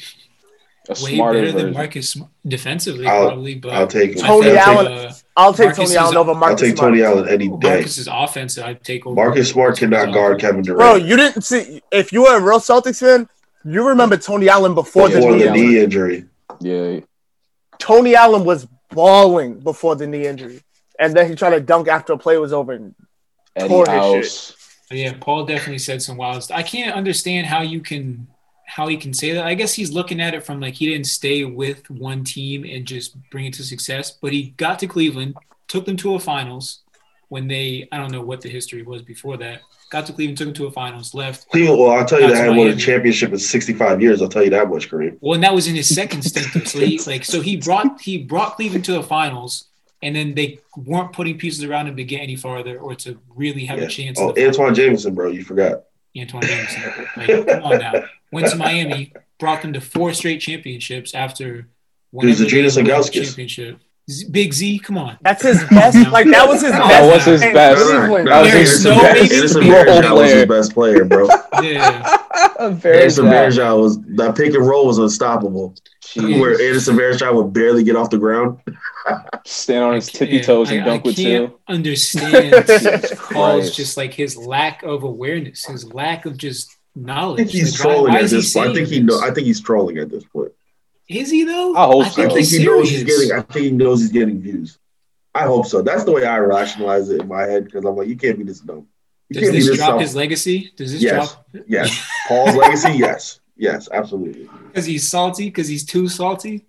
a Way smarter better than version. Marcus defensively, I'll- probably. But I'll take him. I Tony think, Allen- uh, I'll take Marcus Tony Allen over I'll Marcus take Smart. Allen any day. Marcus's offense, I'd take over. Marcus Smart cannot guard Kevin Durant. Bro, you didn't see if you were a real Celtics fan, you remember Tony Allen before, before the, the knee injury. knee injury. Yeah, Tony Allen was balling before the knee injury. And then he tried to dunk after a play was over. And Eddie Tore his House. But yeah, Paul definitely said some wild stuff. I can't understand how you can how he can say that. I guess he's looking at it from like he didn't stay with one team and just bring it to success, but he got to Cleveland, took them to a finals when they I don't know what the history was before that. Got to Cleveland, took him to a finals, left. Cleveland, well, I'll tell you, they had won a championship in 65 years. I'll tell you that much, Kareem. Well, and that was in his second [LAUGHS] stint. So he like so he brought he brought Cleveland to the finals, and then they weren't putting pieces around him to get any farther or to really have Yeah. a chance. Oh, Antawn Jamison, bro, you forgot. Antawn Jamison. Like, come on now. Went to Miami, brought them to four straight championships after whenever they Zydrunas won the Ilgauskas. championship. Z- Big Z, come on. that's his best. [LAUGHS] like that was his That best. was his best. That was his no best baby- Varejao was his player. best player, bro. Yeah. Very Edison sad. Varejao was that pick and roll was unstoppable. Jeez. Where Anderson Varejao would barely get off the ground. Stand on his tippy toes and I- dunk I with two. understand [LAUGHS] Paul's Christ. just like his lack of awareness, his lack of just I knowledge. think he's Like, trolling why at this point. I think he know. I think he's trolling at this point. Is he though? I hope I so. think I think he's he knows he's getting. I think he knows he's getting views. I hope so. That's the way I rationalize it in my head because I'm like, you can't be this dumb. You Does this this drop dumb. his legacy? Does this Yes. drop Yes, [LAUGHS] Paul's legacy. Yes, yes, absolutely. because he's salty? Because he's too salty?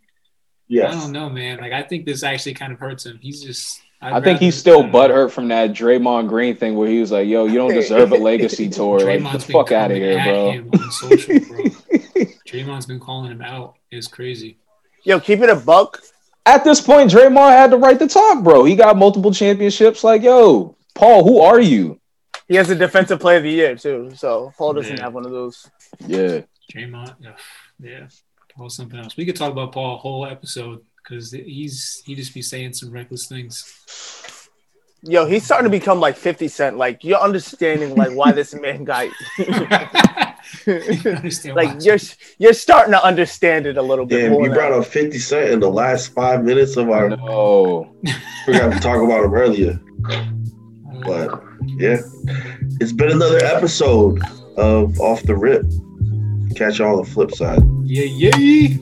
Yes. I don't know, man. Like I think this actually kind of hurts him. He's just. I'd I think he's still I don't butthurt from that Draymond Green thing where he was like, "Yo, you don't [LAUGHS] deserve a legacy tour. Like, Draymond's the fuck out of coming here, at bro." [LAUGHS] him on social, bro. Draymond's been calling him out. It's crazy. Yo, keep it a buck. At this point, Draymond had the right to talk, bro. He got multiple championships. Like, yo, Paul, who are you? He has a defensive player of the year too. So Paul doesn't Yeah. have one of those. Yeah, Draymond, ugh, yeah, Paul's something else. We could talk about Paul a whole episode because he's he just be saying some reckless things. Yo, he's starting to become like 50 Cent. Like you're understanding like why this man got [LAUGHS] [LAUGHS] You [LAUGHS] understand like why. you're you're starting to understand it a little bit Damn, more. you now. brought up 50 Cent in the last five minutes of our. no, [LAUGHS] Forgot to talk about him earlier. But yeah, it's been another episode of Off the Rip. Catch y'all on the flip side. yeah, yeah.